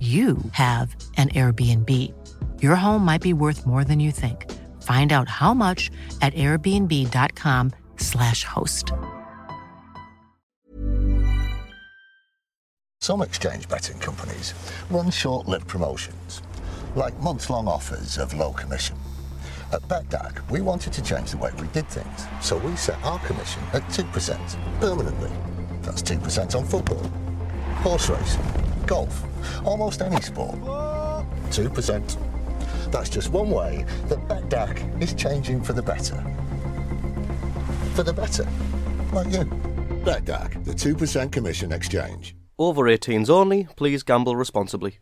you have an Airbnb. Your home might be worth more than you think. Find out how much at airbnb.com/slash host. Some exchange betting companies run short lived promotions, like months long offers of low commission. At BETDAQ, we wanted to change the way we did things, so we set our commission at 2% permanently. That's 2% on football, horse race, golf, almost any sport. 2%. That's just one way that BETDAQ is changing for the better. For the better. Like you. BETDAQ, the 2% commission exchange. Over 18s only, please gamble responsibly.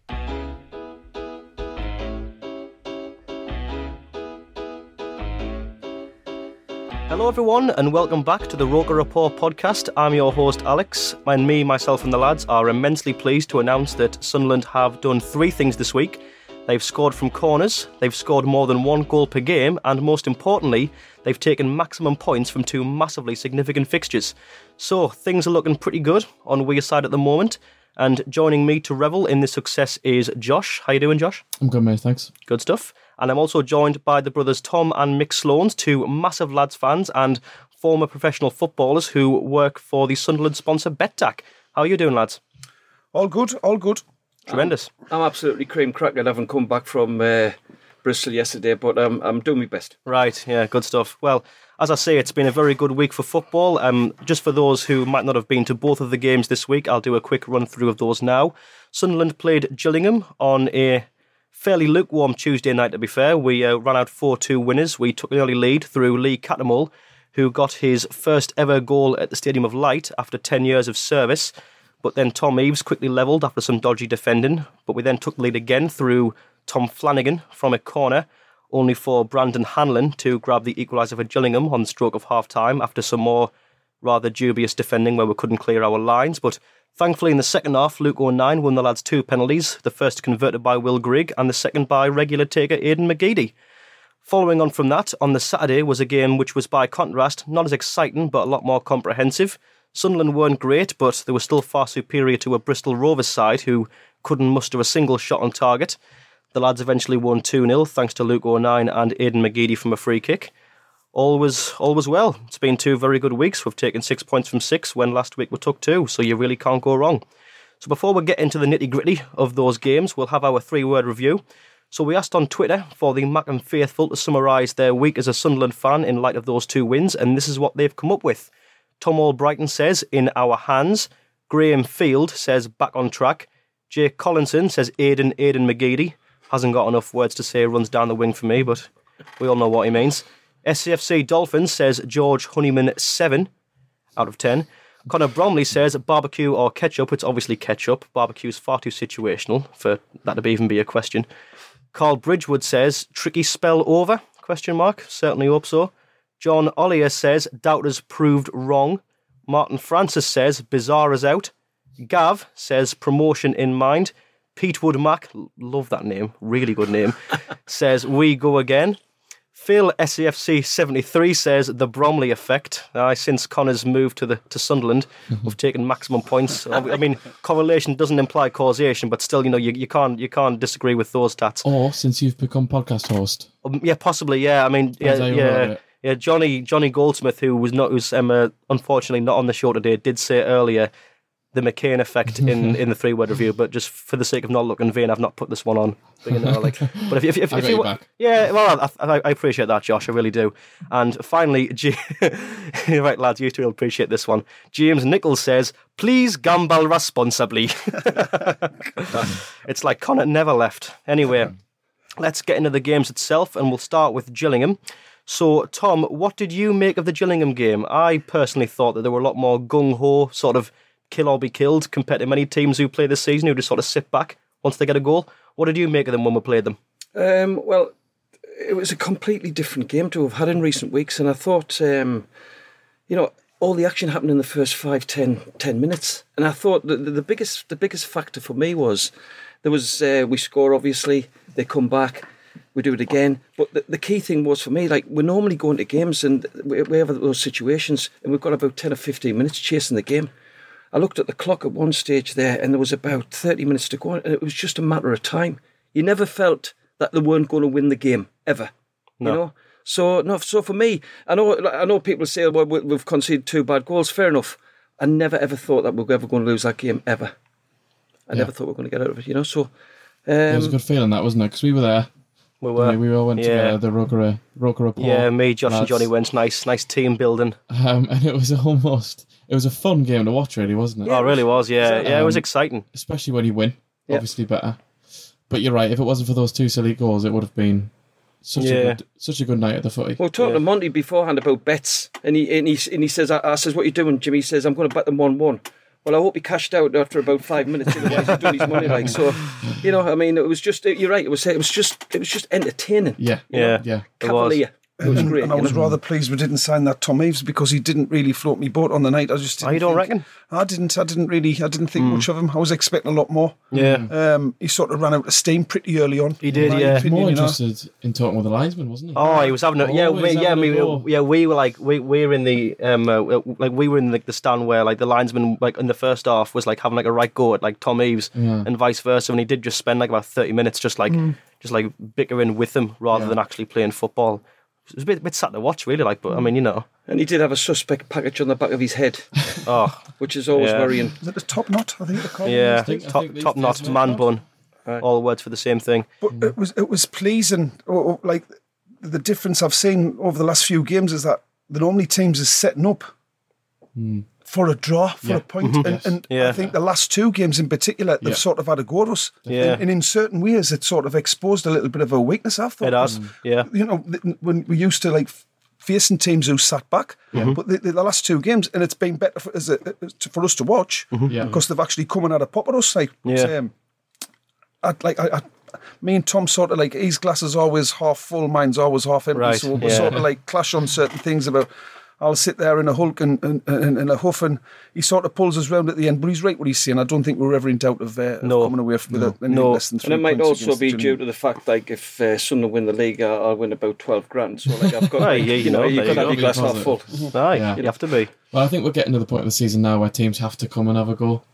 Hello, everyone, and welcome back to the Roker Report podcast. I'm your host, Alex, and me, myself, and the lads are immensely pleased to announce that Sunderland have done three things this week. They've scored from corners, they've scored more than one goal per game, and most importantly, they've taken maximum points from two massively significant fixtures. So, things are looking pretty good on Wearside at the moment. And joining me to revel in this success is Josh. How you doing, Josh? I'm good, mate. Thanks. Good stuff. And I'm also joined by the brothers Tom and Mick Sloans, two massive lads fans and former professional footballers who work for the Sunderland sponsor BETDAQ. How are you doing, lads? All good, all good. Tremendous. I'm absolutely cream crackered. I haven't come back from uh, Bristol yesterday, but um, I'm doing my best. Right, yeah, good stuff. Well, as I say, it's been a very good week for football. Um, just for those who might not have been to both of the games this week, I'll do a quick run through of those now. Sunderland played Gillingham on a fairly lukewarm Tuesday night, to be fair. We uh, ran out 4 2 winners. We took the early lead through Lee Cattermole, who got his first ever goal at the Stadium of Light after 10 years of service. But then Tom Eaves quickly levelled after some dodgy defending. But we then took the lead again through Tom Flanagan from a corner, only for Brandon Hanlon to grab the equaliser for Gillingham on the stroke of half time after some more rather dubious defending where we couldn't clear our lines. But thankfully, in the second half, Luke O'Nien won the lads two penalties, the first converted by Will Grigg and the second by regular taker Aidan McGeady. Following on from that, on the Saturday was a game which was by contrast not as exciting but a lot more comprehensive. Sunderland weren't great, but they were still far superior to a Bristol Rovers side who couldn't muster a single shot on target. The lads eventually won 2 0 thanks to Luke O'Nien and Aidan McGeady from a free kick. All was, all was well. It's been two very good weeks. We've taken six points from six when last week we took two, so you really can't go wrong. So before we get into the nitty gritty of those games, we'll have our three word review. So we asked on Twitter for the Mackem Faithful to summarise their week as a Sunderland fan in light of those two wins, and this is what they've come up with. Tom Albrighton says, in our hands. Graham Field says, back on track. Jake Collinson says, Aidan, Aidan McGeady. Hasn't got enough words to say, runs down the wing for me, but we all know what he means. SCFC Dolphins says, George Honeyman, 7 out of 10. Connor Bromley says, barbecue or ketchup. It's obviously ketchup. Barbecue's far too situational for that to even be a question. Carl Bridgewood says, tricky spell over? Question mark. Certainly hope so. John Ollier says, doubters proved wrong. Martin Francis says, bizarre is out. Gav says, promotion in mind. Pete Woodmack, love that name, really good name, says, we go again. Phil SCFC 73 says the Bromley effect. Uh, since Connor's moved to the to Sunderland, we've taken maximum points. I mean, correlation doesn't imply causation, but still, you know, you, you can't you can't disagree with those stats. Or since you've become podcast host. Um, yeah, possibly. Yeah, I mean, yeah, how yeah, yeah. Johnny Johnny Goldsmith, who was not who's um, uh, unfortunately not on the show today, did say earlier the McCain effect in, in the three word review, but just for the sake of not looking vain, I've not put this one on. But, you know, like, but if, if, if, if got you, back. yeah, well, I, I, I appreciate that, Josh. I really do. And finally, G- right, lads, you two will appreciate this one. James Nichols says, "Please gamble responsibly." it's like Connor never left. Anyway, let's get into the games itself, and we'll start with Gillingham. So, Tom, what did you make of the Gillingham game? I personally thought that there were a lot more gung ho, sort of kill or be killed, compared to many teams who play this season who just sort of sit back once they get a goal. What did you make of them when we played them? Um, well, it was a completely different game to have had in recent weeks, and I thought, um, you know, all the action happened in the first five, ten, ten minutes, and I thought the, the, biggest, the biggest factor for me was there was uh, we score obviously, they come back, we do it again, but the, the key thing was for me, like we're normally going to games and we, we have those situations, and we've got about ten or fifteen minutes chasing the game. I looked at the clock at one stage there, and there was about 30 minutes to go, and it was just a matter of time. You never felt that they weren't going to win the game ever, you know. So no, so for me, I know, I know people say, "Well, we- we've conceded two bad goals." Fair enough. I never ever thought that we were ever going to lose that game ever. I never thought we were going to get out of it, you know. So, It was a um, good feeling that, wasn't it? Because we were there. We We, we all went yeah. together. The Roker, Roker report. Yeah, me, Josh, and. Johnny went nice, nice team building. Um, and it was almost. It was a fun game to watch, really, wasn't it? oh, it really was. Yeah, yeah, it was Um, exciting. Especially when you win. Yeah. Obviously better. But you're right. If it wasn't for those two silly goals, it would have been such Yeah. a good, such a good night at the footy. Well, were talking Yeah. to Monty beforehand about bets, and he and he and he says, "I, I says, what are you doing?" Jimmy says, "I'm going to bet them one-one." Well, I hope he cashed out after about five minutes. Otherwise, he's doing his money like so. You know, I mean, it was just. You're right. It was. It was just. It was just entertaining. Yeah, Yeah. yeah. It was. Cavalier. It was and, great. and I was know? rather pleased we didn't sign that Tom Eaves because he didn't really float me boat on the night. I just Oh, didn't you don't think- reckon? I didn't. I didn't really. I didn't think much of him. I was expecting a lot more. Yeah. Um, he sort of ran out of steam pretty early on. He did, in my yeah. opinion, More you know. interested in talking with the linesman, wasn't he? Oh, he was having a yeah, we, Always yeah, having me, a go. yeah. We were like we, we were in the um uh, like we were in the, the stand where like the linesman like in the first half was like having like a right go at like Tom Eaves Yeah. and vice versa, and he did just spend like about thirty minutes just like just like bickering with him rather than actually playing football. It was a bit, bit sad to watch, really. Like, but I mean, you know, And he did have a suspect package on the back of his head, oh which is always Yeah. worrying. Is it the top knot? I think they call it. yeah, think- top top knot, man not. bun, Right. all words for the same thing. But it was it was pleasing. Or, or, like the difference I've seen over the last few games is that the normally teams is setting up for a draw, for Yeah. a point. Mhm. and, Yes. and Yeah. I think the last two games in particular, they've Yeah. sort of had a go at us. Yeah. And, and in certain ways, it sort of exposed a little bit of a weakness. I've thought It has, yeah. you know, th- when we used to like facing teams who sat back, but the, the, the last two games, and it's been better for, as a, to- for us to watch Yeah. because they've actually come and had a pop at us. Like, Yeah. um, I'd, like I, I, me and Tom sort of like his glass is always half full, mine's always half empty. Right, So we yeah. sort of like clash on certain things about. I'll sit there in a hulk and, and, and, and a huff, and he sort of pulls us round at the end. But he's right what he's saying. I don't think we're ever in doubt of, uh, of coming away with a, anything No. less than three And it might also be the due to the fact, like, if uh, Sunderland win the league, I'll, I'll win about twelve grand. So, like, I've got, Right, like, yeah, you know, you've got to have your glass half Be full. positive. Aye, Yeah. you have to be. Well, I think we're getting to the point of the season now where teams have to come and have a goal.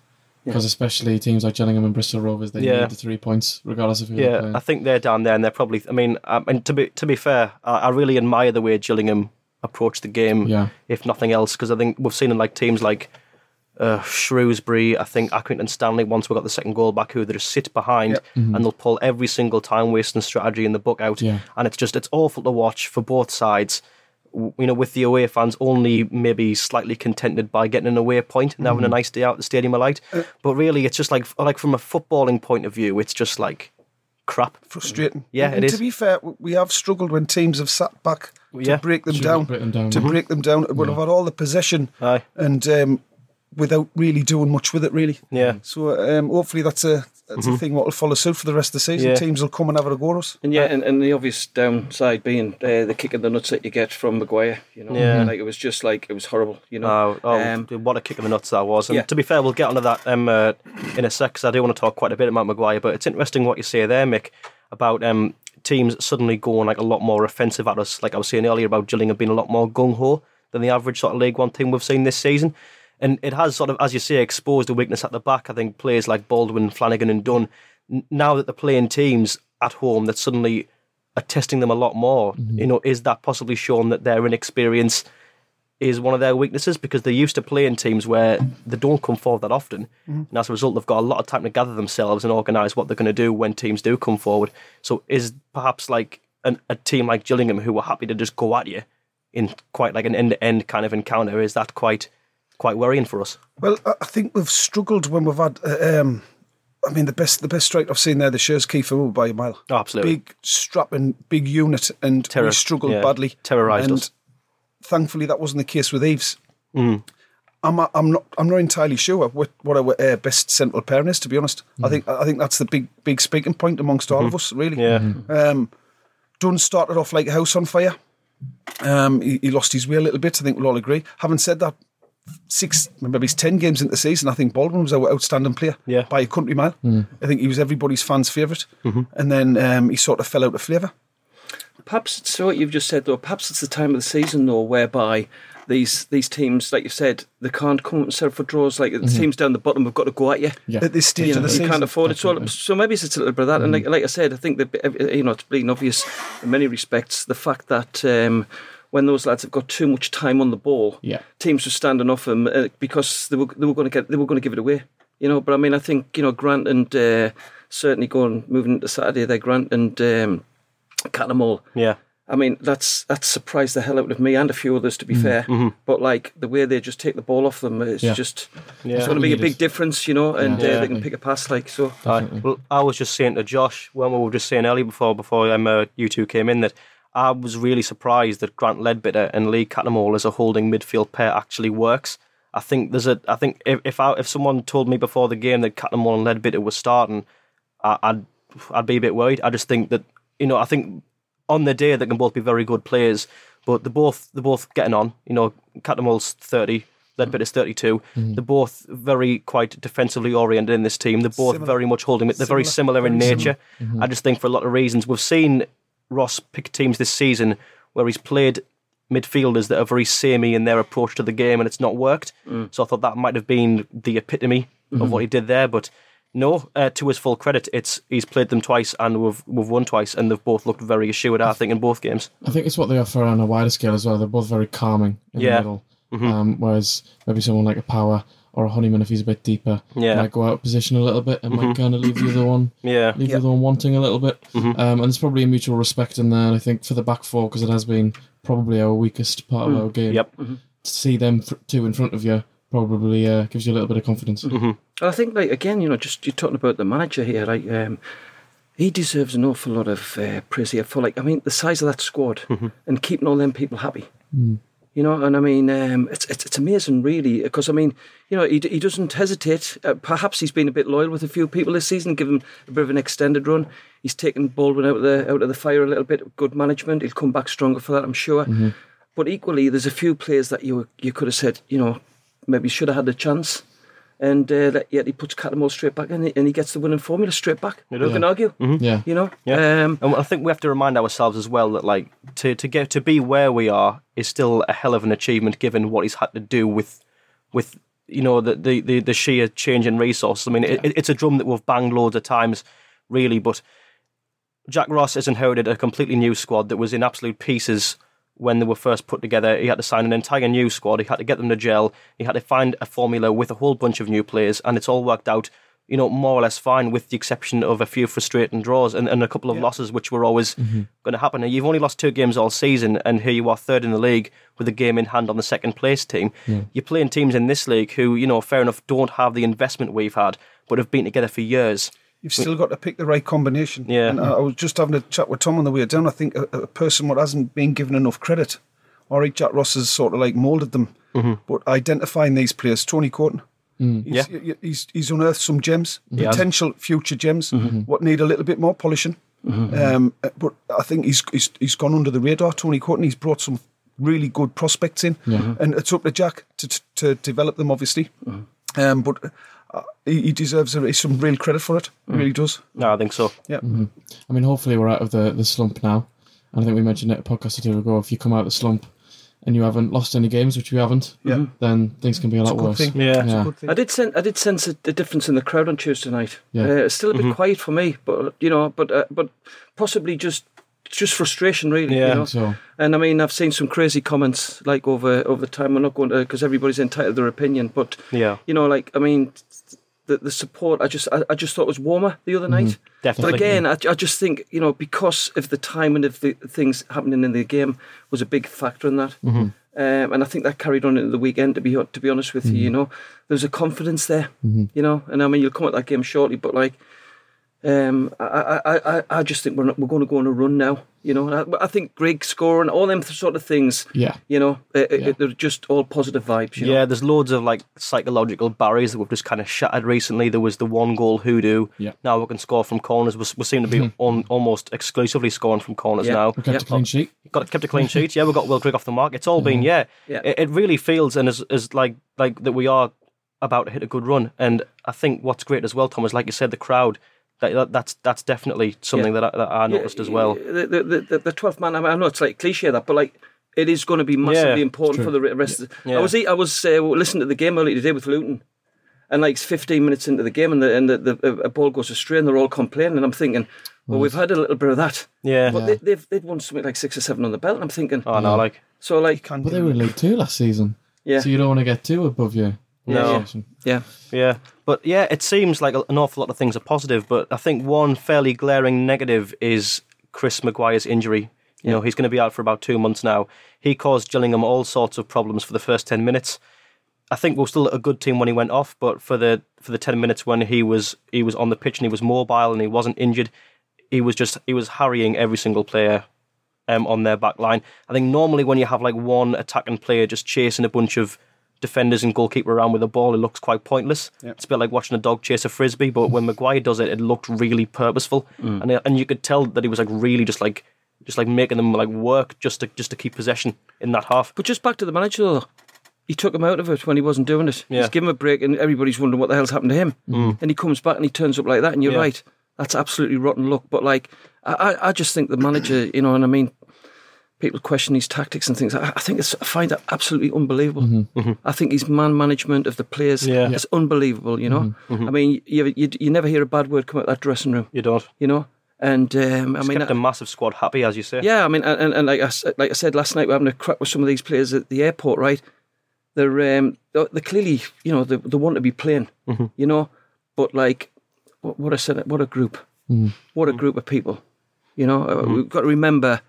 Because especially teams like Gillingham and Bristol Rovers, they Yeah. need the three points regardless of who they're Yeah, playing. I think they're down there, and they're probably. I mean, um, and to be to be fair, I, I really admire the way Gillingham approached the game. Yeah. If nothing else, because I think we've seen in like teams like uh, Shrewsbury, I think Accrington Stanley. Once we got the second goal back, who they just sit behind mm-hmm. and they'll pull every single time wasting strategy in the book out, Yeah. and it's just it's awful to watch for both sides. W- You know, with the away fans only maybe slightly contented by getting an away point and having a mm-hmm. nice day out at the stadium of light, uh, but really it's just like like from a footballing point of view, it's just like crap. frustrating. Yeah, and, it and is. To be fair, we have struggled when teams have sat back to Yeah. break them down. break them down. To break them down, we'll have had all the possession Aye. and um, without really doing much with it, really. Yeah. So um, hopefully that's a that's a thing what will follow suit for the rest of the season. Yeah. Teams will come and have a go at us. And yeah, and, and the obvious downside being uh, the kick in the nuts that you get from Maguire. You know, Yeah. like it was just like it was horrible. You know, Oh, oh Um, what a kick in the nuts that was. And yeah. to be fair, we'll get onto that um, uh, in a sec 'cause I do want to talk quite a bit about Maguire. But it's interesting what you say there, Mick, about um, teams suddenly going like a lot more offensive at us. Like I was saying earlier about Gillingham being a lot more gung ho than the average sort of League One team we've seen this season. And it has sort of, as you say, exposed a weakness at the back. I think players like Baldwin, Flanagan, and Dunne, now that they're playing teams at home that suddenly are testing them a lot more, mm-hmm. you know, is that possibly shown that their inexperience is one of their weaknesses because they're used to playing teams where they don't come forward that often. Mm-hmm. And as a result, they've got a lot of time to gather themselves and organise what they're going to do when teams do come forward. So, is perhaps like an, a team like Gillingham who are happy to just go at you in quite like an end to end kind of encounter, is that quite quite worrying for us? Well, I I think we've struggled when we've had. Uh, um, I mean, the best the best strike I've seen there this year is Kieffer by a mile. Oh, absolutely. Big strapping, big unit, and Terror- we struggled yeah, badly. terrorised us. Thankfully, that wasn't the case with Eaves. Mm. I'm I'm not I'm not entirely sure what what our uh, best central pairing is. To be honest, I think I think that's the big big speaking point amongst all of us. Really, Mm-hmm. Yeah. Um, Dunne started off like a house on fire. Um, he, he lost his way a little bit. I think we'll all agree. Having said that, six maybe he's ten games into the season. I think Baldwin was our outstanding player Yeah. Mm-hmm. by a country mile. I think he was everybody's fans' favorite and then um, he sort of fell out of flavour. Perhaps it's what you've just said, though. Perhaps it's the time of the season, though, whereby these these teams, like you said, they can't come up and set up for draws. Like the teams down the bottom have got to go at you. Yeah. At this stage You, know, of the you season, can't afford it. So, so maybe it's a little bit of that. And like, like I said, I think that you know it's bleeding obvious in many respects. The fact that um, when those lads have got too much time on the ball, Yeah. teams were standing off them uh, because they were they were going to get they were going to give it away. You know, but I mean, I think you know Grant and uh, certainly going moving into Saturday, there Grant and um, Cattermole. Yeah. I mean, that's that's surprised the hell out of me and a few others, to be fair. But like the way they just take the ball off them, it's Yeah. just Yeah. it's going to be a big difference, you know. And Yeah. uh, they can pick a pass like so. Aye. Well, I was just saying to Josh when we were just saying earlier before before um, uh, you two came in that I was really surprised that Grant Leadbitter and Lee Cattermole as a holding midfield pair actually works. I think there's a. I think if if, I, if someone told me before the game that Cattermole and Leadbitter were starting, I, I'd I'd be a bit worried. I just think that you know I think on the day they can both be very good players, but they're both they're both getting on. You know, Cattermole's thirty. Leadbitter's 32. Mm. They're both very quite defensively oriented in this team. They're both Similar. very much holding it. They're very Similar. similar in Very nature. Mm-hmm. I just think for a lot of reasons we've seen Ross pick teams this season where he's played midfielders that are very samey in their approach to the game and it's not worked. So I thought that might have been the epitome of what he did there. But no, uh, to his full credit, it's he's played them twice and we've we've won twice and they've both looked very assured. I think in both games. I think it's what they offer on a wider scale as well. They're both very calming in Yeah. the middle. Um, whereas maybe someone like a Power or a Honeyman if he's a bit deeper, Yeah. might go out of position a little bit and might kind of leave the other one, Yeah, leave the other one wanting a little bit. Um, and there's probably a mutual respect in there. I think for the back four because it has been probably our weakest part of our game. yep, To see them fr- two in front of you probably uh, gives you a little bit of confidence. And I think, like again, you know, just you're talking about the manager here. Like, um, he deserves an awful lot of uh, praise here for, like, I mean, the size of that squad and keeping all them people happy. You know, and I mean, um, it's, it's it's amazing, really, because I mean, you know, he he doesn't hesitate. Uh, perhaps he's been a bit loyal with a few people this season, give him a bit of an extended run. He's taken Baldwin out of the out of the fire a little bit. Good management. He'll come back stronger for that, I'm sure. But equally, there's a few players that you you could have said, you know, maybe should have had the chance. And uh, that- yet he puts Cattermole straight back in, and he gets the winning formula straight back. Who can argue? Yeah. You know, Yeah. Um, And I think we have to remind ourselves as well that like to, to get to be where we are is still a hell of an achievement given what he's had to do with with you know the the, the, the sheer change in resources. I mean, it, it's a drum that we've banged loads of times, really. But Jack Ross has inherited a completely new squad that was in absolute pieces when they were first put together. He had to sign an entire new squad. He had to get them to gel. He had to find a formula with a whole bunch of new players, and it's all worked out. You know, more or less fine, with the exception of a few frustrating draws and, and a couple of losses, which were always mm-hmm. going to happen. And you've only lost two games all season, and here you are third in the league with a game in hand on the second place team. You're playing teams in this league who, you know, fair enough, don't have the investment we've had, but have been together for years. You've still got to pick the right combination. Yeah. And I I was just having a chat with Tom on the way down. I think a, a person what hasn't been given enough credit. All right, Jack Ross has sort of like moulded them, but identifying these players, Tony Coton, he's, he's he's unearthed some gems, has. potential future gems, what need a little bit more polishing. Um, but I think he's, he's he's gone under the radar. Tony Coton, he's brought some really good prospects in, and it's up to Jack to to, to develop them, obviously. Um, but uh, Uh, he, he deserves a, some real credit for it. He mm. really does. No, I think so. Yeah. Mm-hmm. I mean, hopefully we're out of the, the slump now. And I think we mentioned it a podcast or two ago. If you come out of the slump and you haven't lost any games, which we haven't, Yeah. Mm-hmm. then things can be a lot a worse. thing. Yeah. It's Yeah. good. I did sense I did sense a, a difference in the crowd on Tuesday night. Yeah. Uh, it's still a bit mm-hmm. quiet for me, but you know, but uh, but possibly just just frustration, really. Yeah. you know? So And I mean, I've seen some crazy comments like over over the time. I'm not going to because everybody's entitled to their opinion, but Yeah. you know, like I mean, the the support. I just I, I just thought was warmer the other mm-hmm. night. Definitely. But again, I, I just think you know because of the timing of the things happening in the game was a big factor in that. Mm-hmm. Um, and I think that carried on into the weekend. To be to be honest with you, mm-hmm. you know, there was a confidence there. You know, and I mean, you'll come at that game shortly, but like. Um, I, I, I, I- I just think we're not, we're going to go on a run now. You know, I, I think Grigg scoring all them sort of things. yeah, You know, uh, uh, it, it- they're just all positive vibes. You Yeah, know? there's loads of like psychological barriers that we've just kind of shattered recently. There was the one goal hoodoo. Yeah. Now we can score from corners. We, we seem to be hmm. on, almost exclusively scoring from corners Yeah. now. we kept Yeah. a clean sheet. Got kept a clean sheet. Yeah, we got Will Grigg off the mark. It's all been yeah. Yeah. It, it really feels and is is like like that we are about to hit a good run. And I think what's great as well, Tom, is like you said, the crowd. That, that that's that's definitely something Yeah. that, I, that I noticed as well. The the the, the twelfth man. I, mean, I know it's like cliche that, but like it is going to be massively Yeah, important for the rest. Of the, Yeah. I was I was uh, listening to the game earlier today with Luton, and like 15 minutes into the game, and the and the, the a ball goes astray, and they're all complaining, and I'm thinking, well, we've had a little bit of that, Yeah. but they, they've they've won something like six or seven on the belt, and I'm thinking, oh no, like so like But they were in League Two last season, yeah, so you don't want to get too above your No. yeah, Yeah, but yeah, it seems like an awful lot of things are positive, but I think one fairly glaring negative is Chris Maguire's injury. You know, he's going to be out for about two months now. He caused Gillingham all sorts of problems for the first ten minutes. I think we we're still a good team when he went off, but for the for the ten minutes when he was he was on the pitch and he was mobile and he wasn't injured, he was just he was harrying every single player um, on their back line. I think normally when you have like one attacking player just chasing a bunch of defenders and goalkeeper around with the ball, it looks quite pointless. It's a bit like watching a dog chase a frisbee. But when Maguire does it, it looked really purposeful, and and you could tell that he was like really just like just like making them like work just to just to keep possession in that half. But just back to the manager though. He took him out of it when he wasn't doing it. Yeah. He's given him a break, and everybody's wondering what the hell's happened to him. Mm. And he comes back and he turns up like that, and you're Yeah. right. That's absolutely rotten luck. But like, I, I, I just think the manager, you know, and I mean, people question his tactics and things. I, I think it's, I find that absolutely unbelievable. Mm-hmm. Mm-hmm. I think his man management of the players Yeah. is unbelievable. You know, mm-hmm. I mean, you, you you never hear a bad word come out of that dressing room. You don't. You know, and um, I mean, kept I- a massive squad happy, as you say. yeah, I mean, and, and, and like I s- like I said last night, we're having a crack with some of these players at the airport, right? They're um, they're they're clearly, you know, they, they want to be playing, you know, but like, what, what I said, what a group, what a group of people, you know. Uh, We've got to remember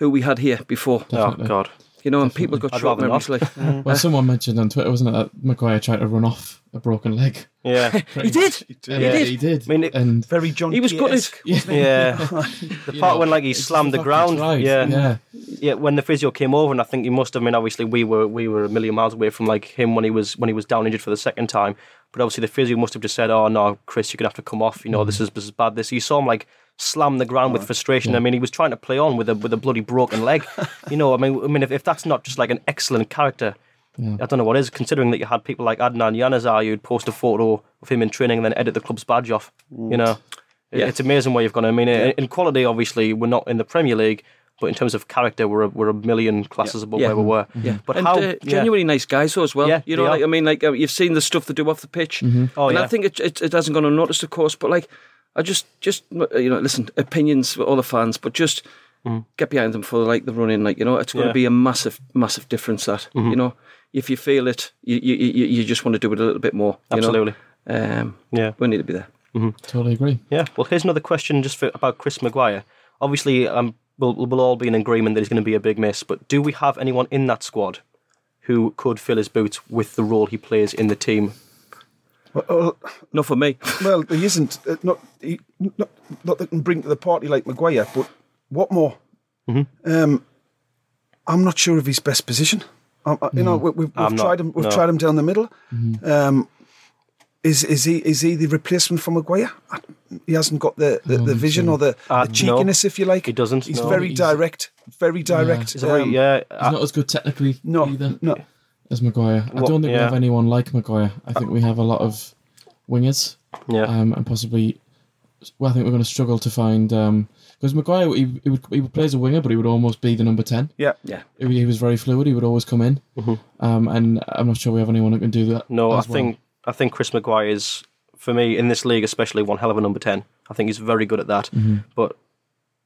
who we had here before, Oh God. you know, and people got I'd short rather memories. not. Like, mm. Well, someone mentioned on Twitter, wasn't it, that Maguire tried to run off a broken leg. Yeah. he did. He did. he did. I mean, it- and Very John. He was gutted. Key-esque. yeah. The part when like he it's slammed the ground. tried. Yeah. yeah. yeah, when the physio came over, and I think he must have. I mean, obviously we were we were a million miles away from like him when he was when he was down injured for the second time. But obviously the physio must have just said, "Oh no, Chris, you're gonna have to come off. You know, this mm. is this is bad. This." You saw him like slam the ground with frustration. I mean, he was trying to play on with a with a bloody broken leg. you know, I mean, I mean, if, if that's not just like an excellent character. I don't know what is, considering that you had people like Adnan Januzaj who'd post a photo of him in training and then edit the club's badge off. You know, Yeah. it's amazing where you've gone. I mean, in, in quality, obviously, we're not in the Premier League, but in terms of character, we're a, we're a million classes above Yeah. where we were. Yeah, But and how? uh, yeah. genuinely nice guys though as well. Yeah, you know, like I mean, like uh, you've seen the stuff they do off the pitch, Oh, and yeah. I think it, it it hasn't gone unnoticed, of course. But like, I just just uh, you know, listen, opinions for all the fans, but just get behind them for like the running. Like you know, it's going Mm. Yeah. Mm-hmm. to be a massive massive difference. That you know, if you feel it, you you you, you just want to do it a little bit more. you know? Absolutely. um, Yeah. we need to be there. Totally agree. Yeah. Well, here's another question just for, about Chris Maguire. Obviously, um, we'll, we'll all be in agreement that he's going to be a big miss, but do we have anyone in that squad who could fill his boots with the role he plays in the team? Well, Not for me. well, he isn't. Uh, not, he, not not that can bring to the party like Maguire, but Watmore? Mm-hmm. Um, I'm not sure of his best position. Um, uh, you know, we, we've, we've I'm not, tried him. We've no. tried him down the middle. Um, is is he is he the replacement for Maguire? He hasn't got the, the, the vision or the, Uh, the cheekiness, if you like. He doesn't, He's no. very He's- direct. Very direct. He's a very, Um, yeah. He's uh, not as good technically No, either no. As Maguire. I don't think we have anyone like Maguire. I think we have a lot of wingers, yeah. um, and possibly. Well, I think we're going to struggle to find because Maguire he, he would he would play as a winger, but he would almost be the number ten. Yeah. Yeah, He, he was very fluid. He would always come in, um, and I'm not sure we have anyone who can do that. Mm-hmm. No, I as well. think I think Chris Maguire is for me in this league, especially one hell of a number ten. I think he's very good at that. Mm-hmm. But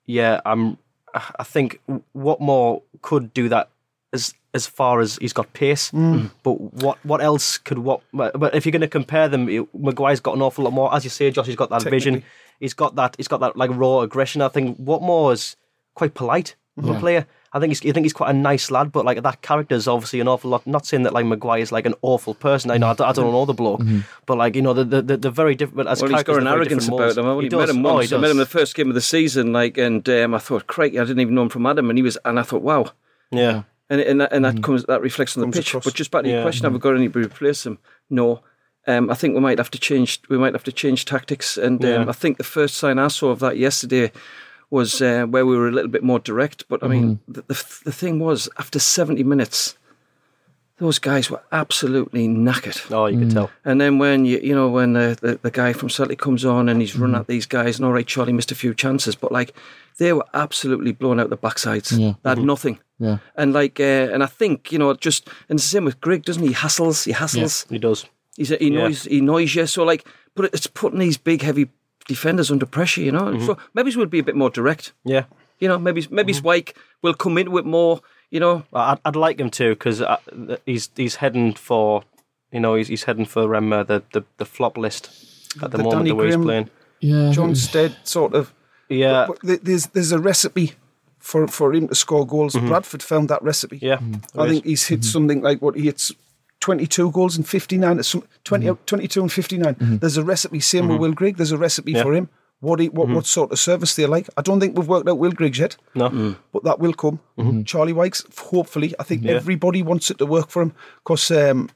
yeah, I'm I think Watmore could do that as as far as he's got pace. Mm. Mm. But what what else could what? But if you're going to compare them, it- Maguire's got an awful lot more. As you say, Josh, he's got that vision. He's got that. He's got that like raw aggression. I think Watmore is quite polite of a player. I think he's, I think he's quite a nice lad, but like that character is obviously an awful lot. Not saying that like Maguire is like an awful person. I know I don't, I don't know the bloke, mm-hmm. but like you know the the, the, the very different. As Well, he's characters, got an arrogance about him. I only He met does. him Oh, once. he I met him the first game of the season, like, and um, I thought, Craig, I didn't even know him from Adam, and he was, and I thought, wow, Yeah, and and that, and that comes that reflects on the Comes pitch. across. But just back to your Yeah. question, have we got anybody to replace him? No. Um, I think we might have to change. We might have to change tactics, and um, I think the first sign I saw of that yesterday was uh, where we were a little bit more direct. But I mean, the, the the thing was, after seventy minutes, those guys were absolutely knackered. oh, you can tell. And then when you you know when the, the, the guy from Celtic comes on and he's Mm. running at these guys, and all right, Charlie missed a few chances, but like they were absolutely blown out the backsides. Yeah. They had nothing. Yeah. And like, uh, and I think you know, just and it's the same with Grigg, doesn't he? He hassles, he hassles. He does. He's he Yeah. annoys, he annoys you. So like, but it's putting these big, heavy defenders under pressure. You know, Mm-hmm. so maybe we'll be a bit more direct. Yeah. You know, maybe maybe Mm-hmm. Swike will come into it more. You know, I'd, I'd like him to because he's he's heading for you know he's he's heading for um, uh, the, the the flop list at the, The moment Danny the way he's playing. Yeah. Jon Stead sort of. Yeah, But th- there's there's a recipe for, for him to score goals. Mm-hmm. Bradford found that recipe. yeah. I think he's hit mm-hmm. something like what he hits 22 goals and 59, at some, 20, mm-hmm. 22 and 59. There's a recipe, same with Will Grigg, there's a recipe Yeah. for him. What, he, what what sort of service they like. I don't think we've worked out Will Griggs yet, no. Mm. but that will come. Charlie Wykes, hopefully. I think Yeah. everybody wants it to work for him because um,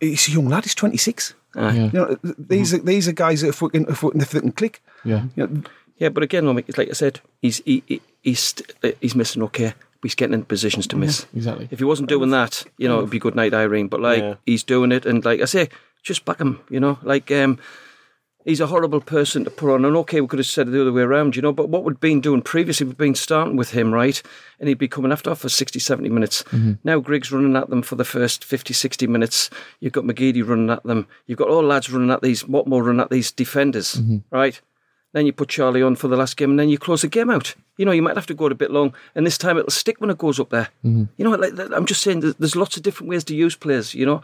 he's a young lad, he's 26. Ah. Yeah. You know, these are these are guys that if we can if, we, if they can click, Yeah. you know, Yeah, but again, like like I said, he's he, he, he's uh, he's missing okay. But he's getting in positions to miss. Exactly. If he wasn't doing that, you know, it'd be good night, Irene. But like Yeah. he's doing it, and like I say, just back him. You know, like um, he's a horrible person to put on. And okay, we could have said it the other way around, you know. But what we'd been doing previously, we've been starting with him, right? And he'd be coming after for 60, 70 minutes. Now Griggs running at them for the first 50, 60 minutes. You've got McGeady running at them. You've got all lads running at these, Watmore running at these defenders, right? Then you put Charlie on for the last game, and then you close the game out. You know, you might have to go it a bit long, and this time it'll stick when it goes up there. Mm-hmm. You know, like I'm just saying, there's- there's lots of different ways to use players. You know,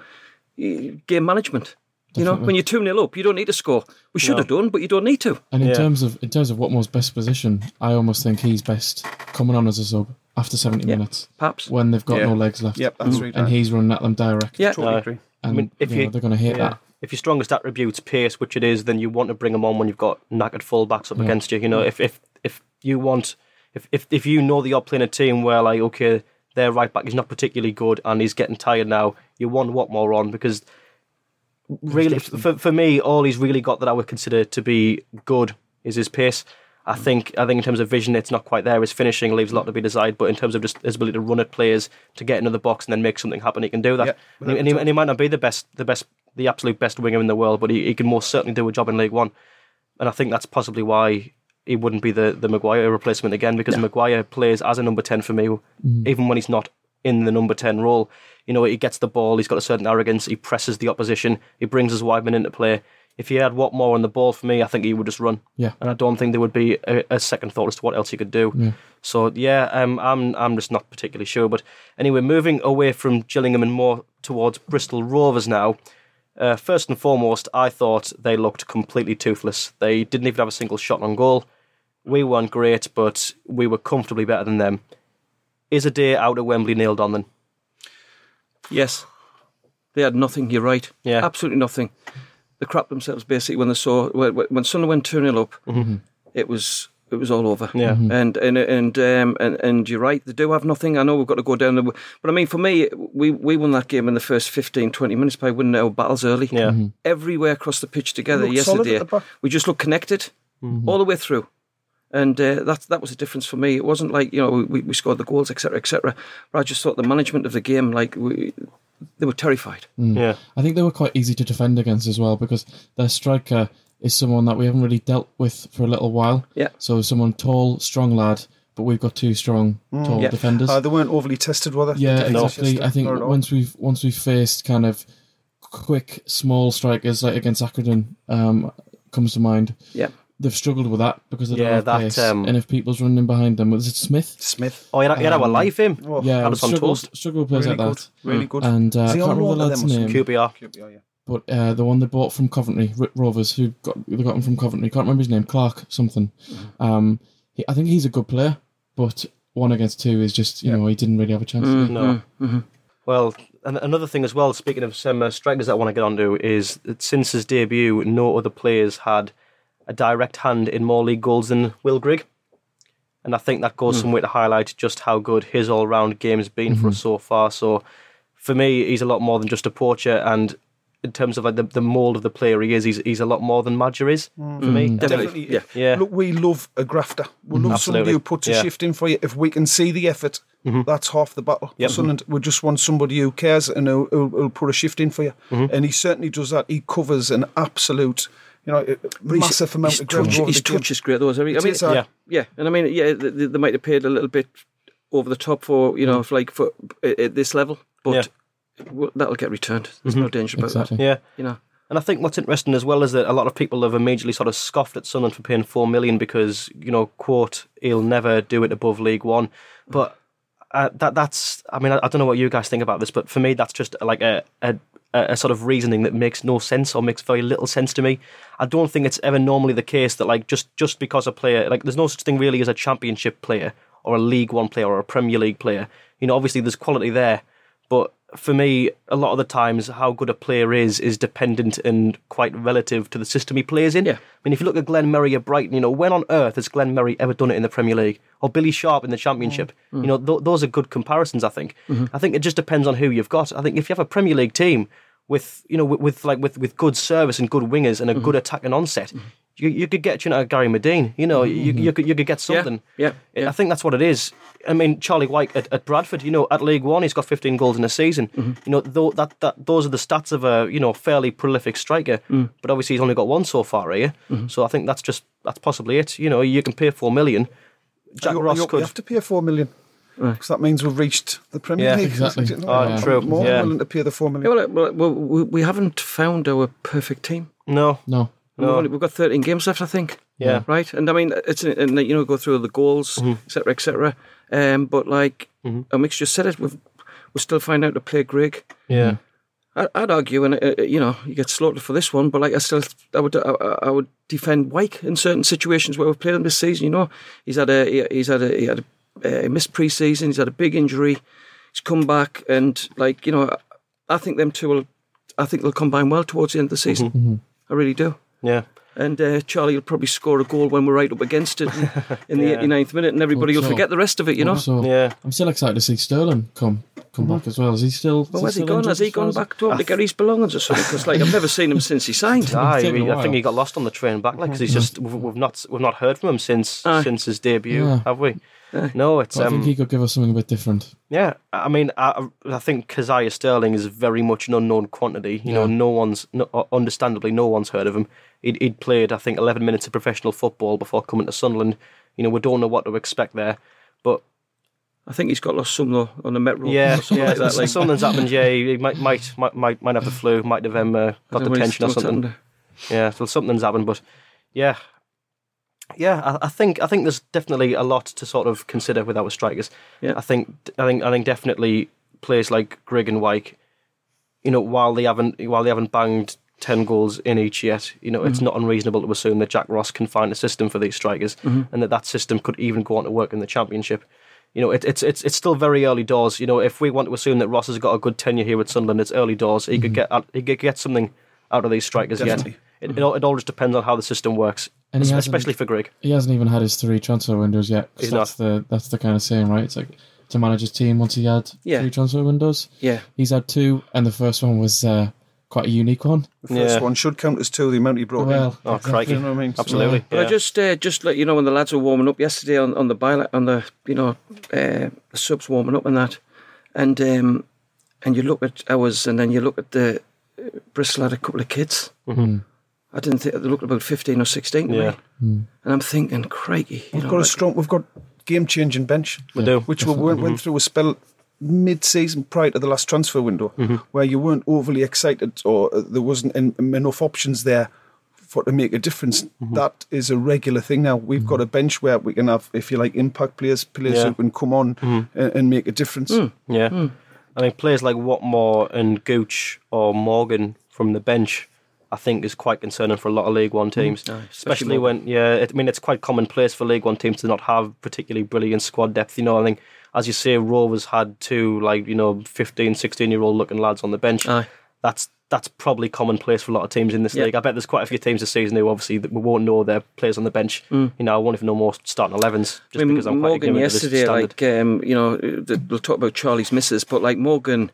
game management. You know, when you're two 0 up, you don't need to score. We should have done, but you don't need to. And in Yeah. terms of in terms of Watmore's best position, I almost think he's best coming on as a sub after 70 minutes Perhaps. when they've got Yeah. no legs left. Yep, that's right. And he's running at them direct. Yeah. totally Aye. agree. And I mean, if you know, they're going to hate Yeah. that. If your strongest attribute's pace, which it is, then you want to bring them on when you've got knackered fullbacks up against you. You know, if if if you want, if if if you know that you're playing a team where like okay, their right back is not particularly good and he's getting tired now, you want Watmore on because really, for for me, all he's really got that I would consider to be good is his pace. I mm. think I think in terms of vision, it's not quite there. His finishing leaves a lot to be desired, but in terms of just his ability to run at players, to get into the box and then make something happen, he can do that. Yeah, and, he, and, he, and he might not be the best, the best, the absolute best winger in the world, but he, he can most certainly do a job in League One. And I think that's possibly why he wouldn't be the the Maguire replacement again, because Maguire plays as a number ten for me, even when he's not in the number ten role. You know, he gets the ball, he's got a certain arrogance, he presses the opposition, he brings his wide men into play. If he had Watmore on the ball for me, I think he would just run. Yeah. And I don't think there would be a, a second thought as to what else he could do. So yeah, um, I'm I'm just not particularly sure. But anyway, moving away from Gillingham and more towards Bristol Rovers now. Uh, first and foremost, I thought they looked completely toothless. They didn't even have a single shot on goal. We weren't great, but we were comfortably better than them. Is a day out at Wembley nailed on then? Yes. They had nothing, you're right. Yeah. Absolutely nothing. They crapped themselves basically when they saw when, when Sunderland went 2 0 up, it was it was all over. Mm-hmm. Yeah. And and and um and, and you're right, they do have nothing. I know we've got to go down the but I mean for me we we won that game in the first 15 20 minutes by winning our battles early. Yeah. Mhm. Everywhere across the pitch together yesterday. at the back. We just looked connected all the way through. And uh, that that was the difference for me. It wasn't like you know we, we scored the goals, etc., etc. But I just thought the management of the game, like we, they were terrified. Yeah. I think they were quite easy to defend against as well because their striker is someone that we haven't really dealt with for a little while. Yeah. So someone tall, strong lad, but we've got two strong, tall Yeah. defenders. Uh, they weren't overly tested, were they? yeah, No. exactly. I think Not at all. once we've once we've faced kind of quick, small strikers like against Accrington, um, comes to mind. Yeah. they've struggled with that because they Yeah, don't have that, pace. um, and if people's running behind them, was it Smith? Smith. Oh, yeah, yeah, you had our Um, life him. Oh, yeah, had us struggled, toast. struggled with players really like good. that. Really good. And uh, I can't remember the to lad's name, something? QPR. Yeah, yeah. But uh, the one they bought from Coventry, Ro- Rovers, who got they got him from Coventry. Can't remember his name, Clark something. Mm-hmm. Um, he, I think he's a good player, but one against two is just you know he didn't really have a chance. Mm. No. Mm-hmm. Well, and another thing as well, speaking of some uh, strikers that I want to get onto, is that since his debut, no other players had a direct hand in more league goals than Will Grigg. And I think that goes some way to highlight just how good his all round game has been for us so far. So for me, he's a lot more than just a poacher. And in terms of like the, the mould of the player he is, he's, he's a lot more than Maja is for mm. me. Mm. Definitely. Yeah. Yeah. Look, we love a grafter. We love somebody who puts a Yeah. shift in for you. If we can see the effort, mm-hmm. that's half the battle. Yep. For Sunderland, we just want somebody who cares and who, who, who'll put a shift in for you. Mm-hmm. And he certainly does that. He covers an absolute, you know, massive amount his of ground. touch, over his the game. touch is great, though. I mean, I mean is, Yeah. yeah, and I mean, yeah, they, they might have paid a little bit over the top for you know, for like for at at this level, but well, that'll get returned. There's no danger about Exactly. that. Yeah. You know, And I think what's interesting as well is that a lot of people have immediately sort of scoffed at Sunderland for paying four million because you know, quote, he'll never do it above League One. But uh, that that's, I mean, I, I don't know what you guys think about this, but for me, that's just like a, a a sort of reasoning that makes no sense or makes very little sense to me. I don't think it's ever normally the case that like just just because a player like there's no such thing really as a Championship player or a League One player or a Premier League player. You know, obviously there's quality there, but for me, a lot of the times, how good a player is is dependent and quite relative to the system he plays in. Yeah. I mean, if you look at Glenn Murray at Brighton, you know, when on earth has Glenn Murray ever done it in the Premier League or Billy Sharp in the Championship? Mm. You know, th- those are good comparisons. I think. Mm-hmm. I think it just depends on who you've got. I think if you have a Premier League team with you know with, with like with, with good service and good wingers and a mm-hmm. good attack and onset. Mm-hmm. You, you could get you know Gary Madine, you know you, you could you could get something. yeah, I yeah. think that's what it is. I mean, Charlie Wyke at, at Bradford, you know, at League One, he's got 15 goals in a season. Mm-hmm. You know, though that, that those are the stats of a you know fairly prolific striker. Mm. But obviously, he's only got one so far here. Mm-hmm. So I think that's just that's possibly it. You know, you can pay four million. Jack You, Ross you, could. you have to pay four million. Because that means we've reached the Premier Yeah, League. exactly. You know, Oh, I'm true. More Yeah. willing to pay the four yeah, well, well, well, we, we haven't found our perfect team. No, No, We've, only, we've got 13 games left, I think. Yeah. Right? And I mean, it's, and you know, go through the goals, etc., etc. Um, but like, a Mix just said it, we've, we're still finding out to play Grigg. yeah, I, I'd argue, and uh, you know, you get slaughtered for this one, but like I still, I would, I, I would defend Wyke in certain situations where we've played him this season. You know, he's had a, he- he's had a, he had a, uh, missed pre-season. He's had a big injury. He's come back, and like you know, I think them two will, I think they'll combine well towards the end of the season. I really do. Yeah. And uh, Charlie will probably score a goal when we're right up against it in, in the 89th minute, and everybody will so. forget the rest of it. You know. So Yeah. I'm still excited to see Sterling come come back as well. Is he still? Well, where's he still gone? Has he gone back to, to get his belongings or something? Because like I've never seen him since he signed. Aye, taken a I think he got lost on the train back, like because he's just we've, we've not we've not heard from him since Aye. since his debut, Yeah. have we? No, it's But I um, think he could give us something a bit different. Yeah, I mean, I, I think Kazaiah Sterling is very much an unknown quantity. You know, no one's, no, understandably, no one's heard of him. He'd, he'd played, I think, 11 minutes of professional football before coming to Sunderland. You know, we don't know what to expect there. But I think he's got lost some on the Met Road yeah, or something yeah like that. Like, something's happened. Yeah, he might, might, might, might, have the flu. Might have um, uh, got the tension or something. Yeah, so something's happened, but yeah, yeah. I, I think I think there's definitely a lot to sort of consider with our strikers. Yeah. I think I think I think definitely players like Grigg and Wyke, you know, while they haven't while they haven't banged ten goals in each yet, you know, it's mm-hmm. not unreasonable to assume that Jack Ross can find a system for these strikers, mm-hmm. and that that system could even go on to work in the championship. You know, it, it's it's it's still very early doors. You know, if we want to assume that Ross has got a good tenure here with Sunderland, it's early doors. He could mm-hmm. get he could get something out of these strikers Definitely. yet. It, it, all, it all just depends on how the system works, And especially for Greg. He hasn't even had his three transfer windows yet. He's that's the that's the kind of saying, right? It's like to manage his team once he had Yeah. three transfer windows. Yeah. He's had two, and the first one was uh, quite a unique one. The first Yeah. one should count as two, the amount he brought Well, Oh, crikey! You know what I mean? Absolutely. But I just uh, just let you know when the lads were warming up yesterday on, on the bio, on the you know uh, the subs warming up and that, and um, and you look at ours and then you look at the uh, Bristol had a couple of kids. Mm-hmm. I didn't think they looked about fifteen or sixteen. Yeah. Mm. and I'm thinking, crikey, you We've know, got a strong, we've got game changing bench. We do. which we went, went through a spell mid season prior to the last transfer window where you weren't overly excited or uh, there wasn't en- enough options there for to make a difference. Mm-hmm. That is a regular thing now. We've got a bench where we can have, if you like, impact players, players Yeah. Mm-hmm. who can come on and, and make a difference. Yeah. I mean, players like Watmore and Gooch or Morgan from the bench, I think, is quite concerning for a lot of League One teams. especially especially when, yeah, it, I mean, it's quite commonplace for League One teams to not have particularly brilliant squad depth. You know, I think, as you say, Rovers had two, like, you know, 15, 16 year old looking lads on the bench. Aye. That's that's probably commonplace for a lot of teams in this Yeah. league. I bet there's quite a few teams this season who obviously we won't know their players on the bench. You know, I won't even know more starting 11s just I mean, because I'm quite Morgan ignorant to this yesterday, like um, you know, the, we'll talk about Charlie's misses, but like Morgan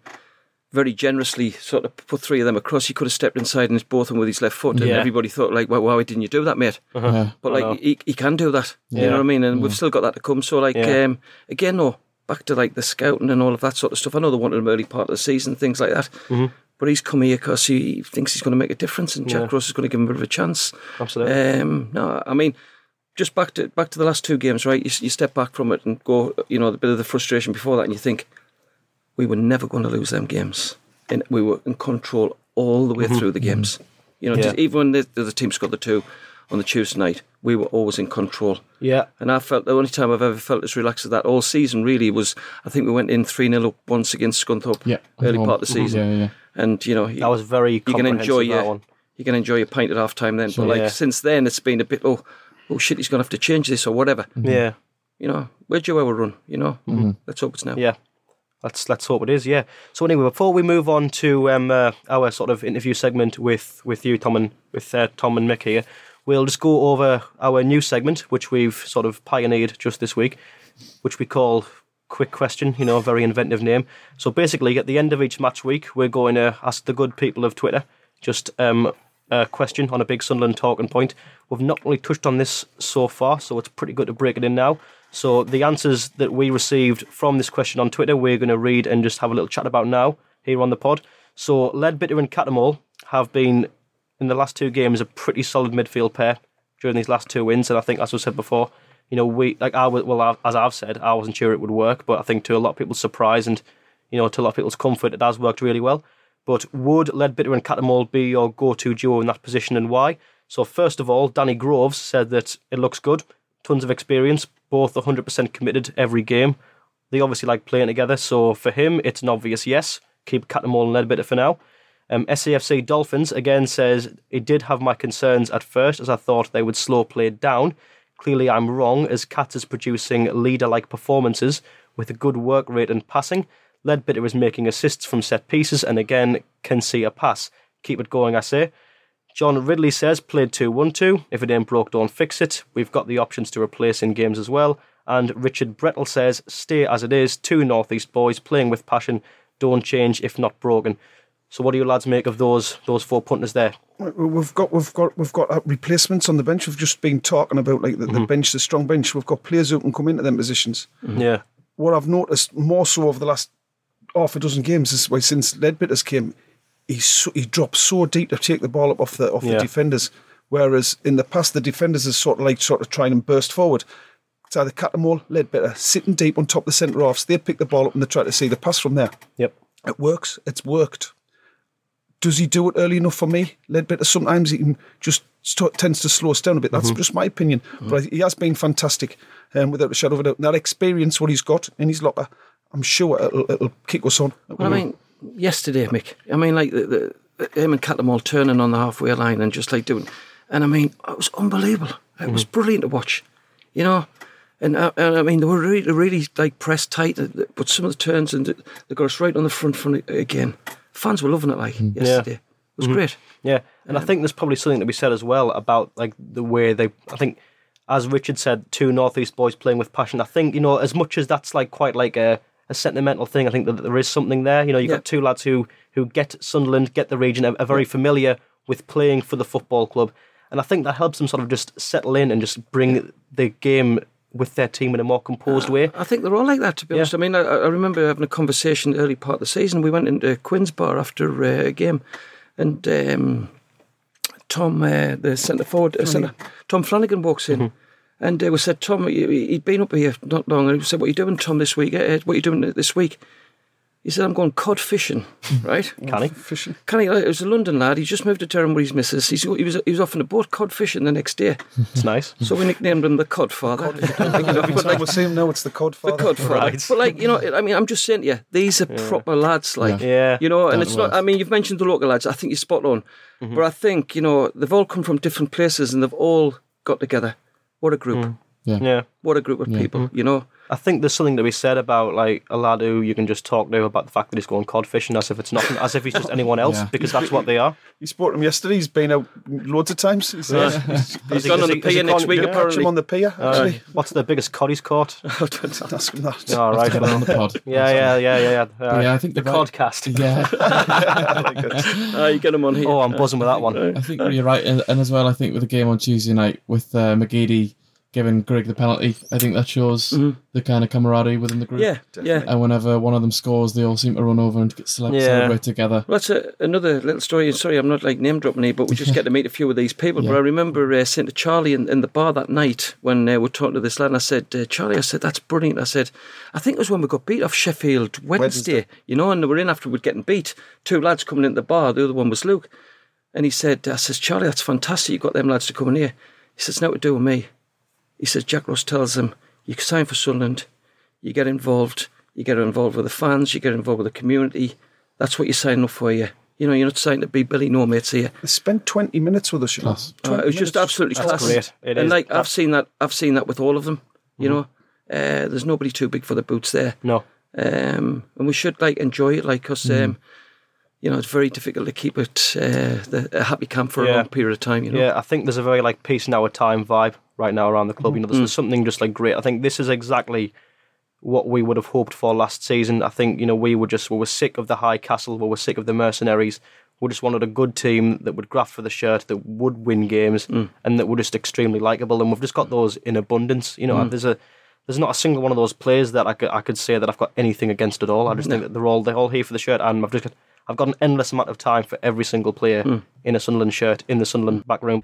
very generously sort of put three of them across. He could have stepped inside and both of them with his left foot, and Yeah. everybody thought like, "Well, why didn't you do that, mate?" Yeah. But like, he, he can do that. You know what I mean? And we've still got that to come. So like, Yeah. um, again, though, back to like the scouting and all of that sort of stuff. I know they wanted him early part of the season, things like that. Mm-hmm. But he's come here because he thinks he's going to make a difference, and Jack Yeah. Ross is going to give him a bit of a chance. Absolutely. Um, no, I mean, just back to back to the last two games, right? You, you step back from it and go, you know, the bit of the frustration before that, and you think we were never going to lose them games, and we were in control all the way through the games. You know, Yeah. just, even when the, the team scored the two on the Tuesday night, we were always in control. yeah. And I felt the only time I've ever felt as relaxed as that all season really was I think we went in 3 0 up once against Scunthorpe Yeah. early part of the season. Yeah, yeah. And, you know, you, That was very you can enjoy that your, one. you can enjoy your pint at half time then. But like Yeah. since then, it's been a bit, oh, oh shit, he's going to have to change this or whatever. Yeah. You know, where'd you ever run? You know, let's hope it's now. Yeah. Let's let's hope it is. Yeah. So anyway, before we move on to um, uh, our sort of interview segment with, with you, Tom and with uh, Tom and Mick here, we'll just go over our new segment, which we've sort of pioneered just this week, which we call Quick Question. You know, a very inventive name. So basically, at the end of each match week, we're going to ask the good people of Twitter just um, a question on a big Sunderland talking point. We've not really touched on this so far, so it's pretty good to break it in now. So the answers that we received from this question on Twitter, we're going to read and just have a little chat about now here on the pod. So Leadbitter and Cattermole have been in the last two games a pretty solid midfield pair during these last two wins, and I think as I said before, you know we like I was- well as I've said, I wasn't sure it would work, but I think to a lot of people's surprise and you know to a lot of people's comfort, it has worked really well. But would Leadbitter and Cattermole be your go-to duo in that position, and why? So first of all, Danny Groves said that it looks good, tons of experience, both 100% committed every game. They obviously like playing together, so for him, it's an obvious yes. Keep Cattermole and Leadbitter for now. Um, SAFC Dolphins again says it did have my concerns at first, as I thought they would slow play down. Clearly, I'm wrong, as Cats is producing leader-like performances with a good work rate and passing. Leadbitter is making assists from set pieces, and again can see a pass. Keep it going, I say. John Ridley says played 2 1 2. If it ain't broke, don't fix it. We've got the options to replace in games as well. And Richard Brettle says stay as it is. Two Northeast boys playing with passion. Don't change if not broken. So, what do you lads make of those those four punters there? We've got we've got we've got uh, replacements on the bench. We've just been talking about like the, Mm-hmm. the bench, the strong bench. We've got players who can come into them positions. Yeah, What I've noticed more so over the last half a dozen games is why since Leadbitter's came, he's so, he drops so deep to take the ball up off the off Yeah. the defenders. Whereas in the past, the defenders is sort of like sort of trying and burst forward. It's either Cattermole, Leadbitter, sitting deep on top of the centre offs. They pick the ball up and they try to see the pass from there. yep, It works. It's worked. Does he do it early enough for me? Leadbitter sometimes he just st- tends to slow us down a bit. That's just my opinion. But he has been fantastic, um, without a shadow of a doubt. And that experience, what he's got in his locker, I'm sure it'll, it'll kick us on. Well, I mean, yesterday, Mick. I mean, like the, the him and Cattermole turning on the halfway line and just like doing, and I mean, it was unbelievable. It was brilliant to watch, you know. And, uh, and I mean, they were really, really like pressed tight, but some of the turns and they got us right on the front front again. Fans were loving it, like mm-hmm. yesterday. It was mm-hmm. great. yeah. And I um, think there's probably something to be said as well about like the way they. I think, as Richard said, two Northeast boys playing with passion. I think you know as much as that's like quite like a, a sentimental thing. I think that there is something there. You know, you've Yeah. got two lads who who get Sunderland, get the region, are, are very familiar with playing for the football club, and I think that helps them sort of just settle in and just bring the game with their team in a more composed way. I think they're all like that, to be Yeah. honest. I mean, I, I remember having a conversation early part of the season. We went into Quinn's Bar after uh, a game, and um, Tom, uh, the centre forward, uh, centre, Tom Flanagan walks in. And uh, we said, Tom, he- he'd been up here not long, and we said, "What are you doing, Tom, this week? Uh, what are you doing this week?" He said, I'm going cod fishing, mm-hmm. right? Can he? Fishing. Can he? It was a London lad. He just moved to Durham with his missus. He's, he was he was off on a boat cod fishing the next day. It's nice. So we nicknamed him the Cod Father. You know, but like, we see him now, it's the cod the father. Cod Father. Right. But like you know, I mean, I'm just saying to you, these are proper lads. Like Yeah. you know, and Down it's not. I mean, you've mentioned the local lads. I think you're spot on. Mm-hmm. But I think you know they've all come from different places and they've all got together. What a group! Mm. Yeah. What a group of people. Mm-hmm. You know. I think there's something to be said about like a lad who you can just talk to about the fact that he's going cod fishing as if it's nothing, as if he's just anyone else, Yeah. because that's what they are. You spoke to him yesterday. He's been out loads of times. He says, He's he- gone on the pier next week. yeah. catch him Apparently. on the pier. Uh, what's the biggest cod he's caught? don't ask him that. All right. Get on the pod. Yeah, yeah, yeah, yeah, yeah. But yeah, I think the they're right. Yeah, Ah, you get him on here. Oh, I'm buzzing with that one. I think you're right, and, and as well, I think with the game on Tuesday night with uh, McGeady giving Grigg the penalty, I think that shows the kind of camaraderie within the group. Mm-hmm. yeah, yeah. And whenever one of them scores, they all seem to run over and get cele- Yeah. celebrate together. Well, that's a, another little story. Sorry, I'm not like name dropping here, but we just get to meet a few of these people. But I remember uh, saying to Charlie in, in the bar that night when uh, we're talking to this lad, and I said, uh, Charlie, I said, that's brilliant. I said, I think it was when we got beat off Sheffield Wednesday, Wednesday. you know, and we were in after we'd getting beat. Two lads coming into the bar, the other one was Luke. And he said, I says, Charlie, that's fantastic. You got them lads to come in here. He says, now to do with me. He says, Jack Ross tells them, you sign for Sunderland, you get involved, you get involved with the fans, you get involved with the community. That's what you're signing up for, you. You know, you're not signing to be Billy No Mates here. They spent 20 minutes with us. You know. Class. Uh, it was just minutes. absolutely That's class. great. It and is. like I've seen that, I've seen that with all of them. You know, uh, there's nobody too big for the boots there, No. um, and we should like enjoy it, like because um, you know it's very difficult to keep it uh, the, a happy camp for a long period of time. You know, Yeah, I think there's a very like peace in our time vibe right now around the club. You know, there's, mm-hmm. there's something just like great. I think this is exactly what we would have hoped for last season. I think you know we were just we were sick of the high castle, we were sick of the mercenaries. We just wanted a good team that would graft for the shirt, that would win games, mm. and that were just extremely likable. And we've just got those in abundance. You know, mm. there's a there's not a single one of those players that I could I could say that I've got anything against at all. I just think that they're all they're all here for the shirt, and I've just got, I've got an endless amount of time for every single player mm. in a Sunderland shirt in the Sunderland back room.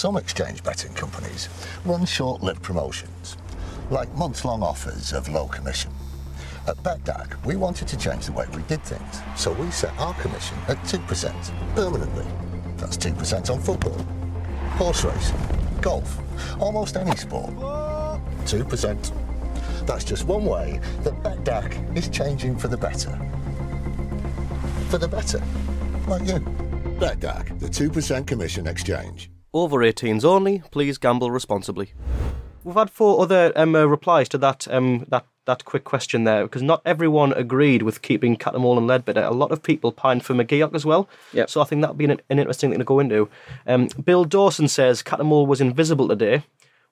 Some exchange betting companies run short lived promotions, like months long offers of low commission. At BETDAQ, we wanted to change the way we did things, so we set our commission at 2% permanently. That's 2% on football, horse racing, golf, almost any sport. 2%. That's just one way that BETDAQ is changing for the better. For the better, like you. BETDAQ, the 2% commission exchange. Over 18s only. Please gamble responsibly. We've had four other um, uh, replies to that um, that that quick question there because not everyone agreed with keeping Cattermole and Leadbitter. A lot of people pined for McGeouch as well. Yep. So I think that'd be an, an interesting thing to go into. Um, Bill Dawson says Cattermole was invisible today.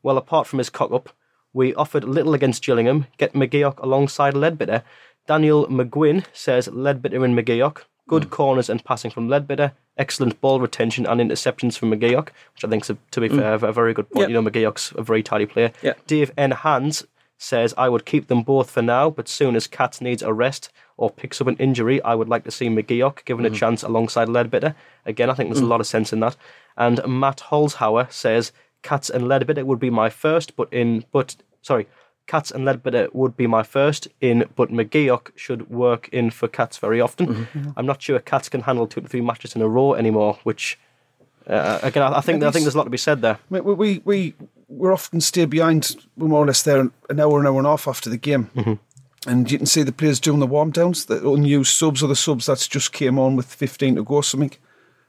Well, apart from his cock up, we offered little against Gillingham. Get McGeouch alongside Leadbitter. Daniel McGuinn says Leadbitter and McGeouch. Good mm. corners and passing from Leadbitter. Excellent ball retention and interceptions from McGeouch, which I think is, a, to be mm. fair, a very good point. Yeah. You know, McGeouch's a very tidy player. Yeah. Dave N. Hands says, I would keep them both for now, but soon as Katz needs a rest or picks up an injury, I would like to see McGeouch given a mm. chance alongside Leadbitter. Again, I think there's a lot of sense in that. And Matt Holzhauer says, Katz and Leadbitter would be my first, but in, but, sorry, Katz and Leadbitter would be my first in, but McGeouch should work in for Katz very often. I'm not sure Katz can handle two to three matches in a row anymore, which, uh, again, I I think, I think there's a lot to be said there. We, we, we, we we're often stay behind, we're more or less there an hour, an hour and a half after the game. And you can see the players doing the warm downs, the unused subs or the subs that's just came on with 15 to go or something.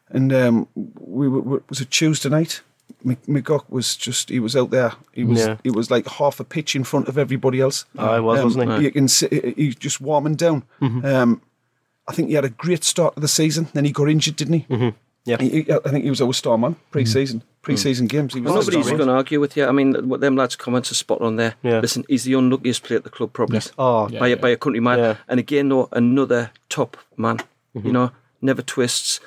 And um, we, were it was a Tuesday night. Mc- McGeouch was just, he was out there. He was Yeah. he was like half a pitch in front of everybody else. Oh, he was, Um, wasn't he? Mm-hmm. You can see he's just warming down. Um, I think he had a great start to the season. Then he got injured, didn't he? Mm-hmm. Yeah. He, he- I think he was our star man pre-season, pre-season games. He was Well, nobody's going to argue with you. I mean, what them lads' comments are spot on there. Yeah. Listen, he's the unluckiest player at the club, probably. Oh, Yeah. by, a, by a country man. Yeah. And again, though, another top man. Mm-hmm. You know, never twists,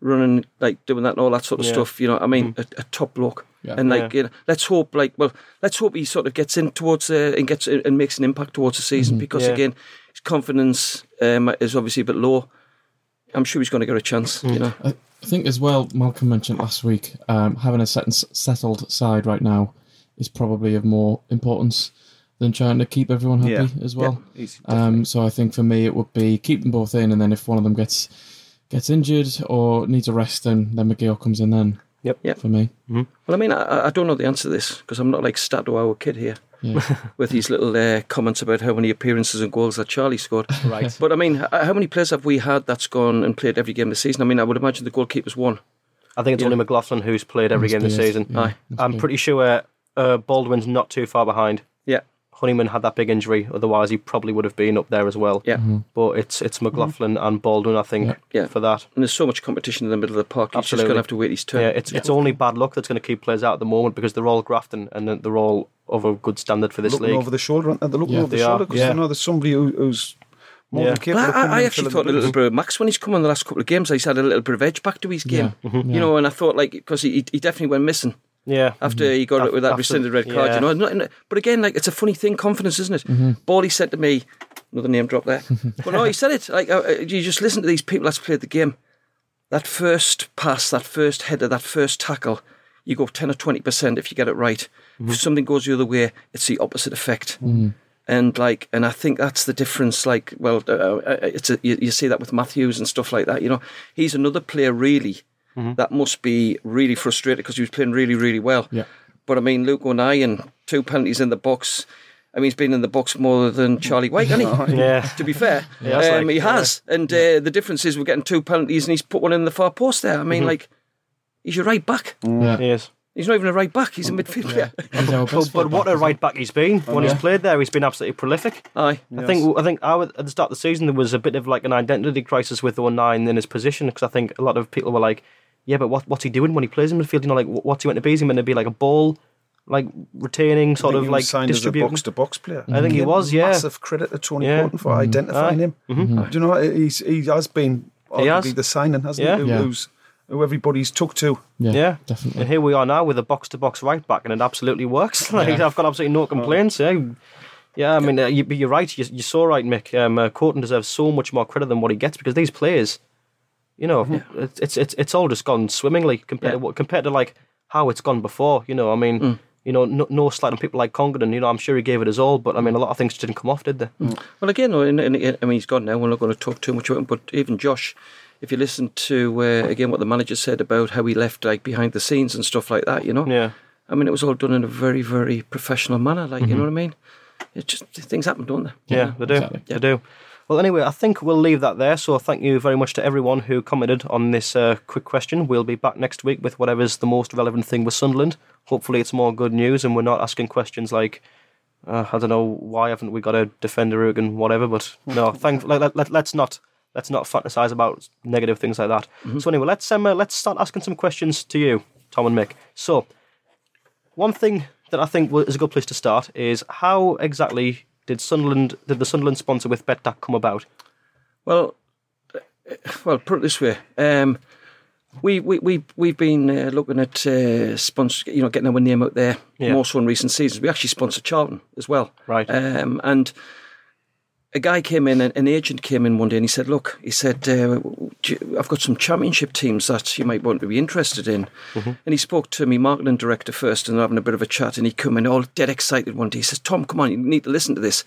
running, like doing that and all that sort of Yeah. Stuff. You know, I mean, a, a top bloke. Yeah. And like, Yeah. you know, let's hope, like, well, let's hope he sort of gets in towards uh, and gets and makes an impact towards the season because Mm-hmm. Yeah. again, his confidence um, is obviously a bit low. I'm sure he's going to get a chance. Mm. You know, I I think as well, Malcolm mentioned last week, um, having a set and settled side right now is probably of more importance. than trying to keep everyone happy Yeah. as well. Yeah, um, so I think for me it would be keep them both in, and then if one of them gets gets injured or needs a rest, then then McGill comes in then. Yep. Yep. For me, Well, I mean, I, I don't know the answer to this because I'm not like Stato, our kid here, yeah. with these little uh, comments about how many appearances and goals that Charlie scored. Right. But I mean, how many players have we had that's gone and played every game this season? I mean, I would imagine the goalkeeper's one. I think it's Yeah. only McLaughlin who's played every Must game be this it. season. Yeah, Aye. I'm pretty sure uh, Baldwin's not too far behind. Yeah. Honeyman had that big injury, otherwise he probably would have been up there as well. Yeah. But it's it's McLaughlin and Baldwin, I think, Yeah. Yeah. for that. And there's so much competition in the middle of the park. He's just Absolutely. going to have to wait his turn. Yeah, it's it's only bad luck that's going to keep players out at the moment because they're all grafting and they're all of a good standard for this looking league. over the shoulder, aren't they? They're looking Yeah. over the They are, shoulder because yeah. they know there's somebody who, who's more Yeah. capable Well, I, I actually thought a little bit of Max when he's come on the last couple of games. He's had a little bit of edge back to his game, Yeah. Mhm. you know. And I thought like because he he definitely went missing yeah, after he got Af- it with that after- rescinded red card. yeah. You know, Not- not- but again, like it's a funny thing, confidence, isn't it? Bally said to me, another name drop there. but no, he said it. Like uh, uh, you just listen to these people that's played the game. That first pass, that first header, that first tackle, you go ten or twenty percent if you get it right. If something goes the other way, it's the opposite effect. And like, and I think that's the difference. Like, well, uh, uh, it's a, you, you see that with Matthews and stuff like that. You know, he's another player really that must be really frustrated because he was playing really, really well. Yeah. But I mean, Luke O'Nien and two penalties in the box. I mean, he's been in the box more than Charlie Wyke, hasn't he? Yeah. To be fair, Yeah, um, like- he has. And uh, the difference is we're getting two penalties and he's put one in the far post there. I mean, like, he's your right back. yeah. Yes. He's not even a right back. He's a midfield player. He's But, but what a fullback, right back he's been when he's played there. He's been absolutely prolific. Aye. I think I think I would, at the start of the season there was a bit of like an identity crisis with O'Nien in his position because I think a lot of people were like, yeah, but what, what's he doing when he plays in midfield? You know, like wh- what's he meant to be? Is he meant to be like a ball, like retaining, sort of like was signed as a distributing? box to box player. I think he was, yeah. Massive credit to Tony Yeah. Coton for identifying him. Do you know he's he has been He has. arguably the signing, hasn't Yeah. he? Who, Yeah. Who's who everybody's took to. Yeah, Yeah, definitely. And here we are now with a box to box right back, and it absolutely works. Like I've got absolutely no complaints. Yeah, yeah. I mean, uh, you, you're right. You, you're so right, Mick. Um, uh, Coton deserves so much more credit than what he gets because these players, you know, mm-hmm. it's, it's it's it's all just gone swimmingly compared to what compared to like how it's gone before. You know, I mean. Mm. You know, no, no slight on people like Congerton. You know, I'm sure he gave it his all, but I mean, a lot of things just didn't come off, did they? Mm. Well, again, no, and, and, I mean, he's gone now. We're not going to talk too much about him. But even Josh, if you listen to uh, again what the manager said about how he left like behind the scenes and stuff like that, you know, Yeah. I mean, it was all done in a very, very professional manner. Like, you mm-hmm. know what I mean? It just things happen, don't they? Yeah, they do. exactly. They do. Well, anyway, I think we'll leave that there. So thank you very much to everyone who commented on this uh, quick question. We'll be back next week with whatever's the most relevant thing with Sunderland. Hopefully, it's more good news and we're not asking questions like, uh, I don't know, why haven't we got a defender and whatever. But no, thank. Let, let, let's not let's not fantasize about negative things like that. So anyway, let's um, uh, let's start asking some questions to you, Tom and Mick. So one thing that I think is a good place to start is how exactly did Sunderland did the Sunderland sponsor with BETDAQ come about? Well, well, put it this way. Um, we we we we've been uh, looking at uh, sponsor, you know, getting our name out there Yeah. more so in recent seasons. We actually sponsored Charlton as well, Right. Um, and a guy came in, an an agent came in one day, and he said, "Look, he said, uh, you- I've got some championship teams that you might want to be interested in." And he spoke to me marketing director first, and having a bit of a chat, and he come in all dead excited one day. He says, "Tom, come on, you need to listen to this.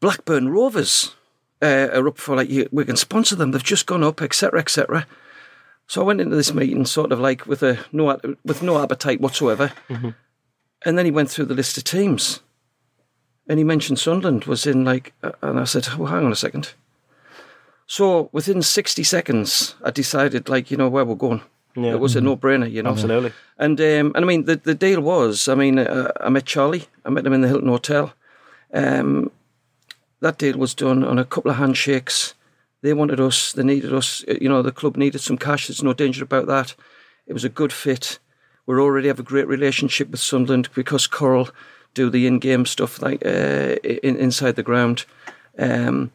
Blackburn Rovers." uh, are up for like we can sponsor them. They've just gone up, etc., etc. So I went into this meeting sort of like with a no with no appetite whatsoever, and then he went through the list of teams, and he mentioned Sunderland was in like, and I said, "Oh, hang on a second. So within sixty seconds, I decided like you know where we're going. Yeah. It was a no brainer, you know. Absolutely. And um, and I mean the the deal was, I mean, uh, I met Charlie. I met him in the Hilton Hotel. Um, that deal was done on a couple of handshakes. They wanted us. They needed us. uh, You know, the club needed some cash. There's no danger about that. It was a good fit. We already have a great relationship with Sunderland because Coral do the in-game stuff like uh, in, inside the ground. Um,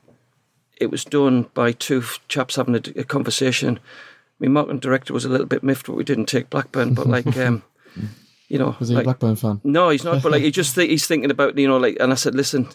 it was done by two chaps having a conversation. My marketing director was a little bit miffed, but we didn't take Blackburn. But like, um, you know, Was he like, a Blackburn fan? no, he's not. But like, he just think, he's thinking about you know, like. And I said, listen.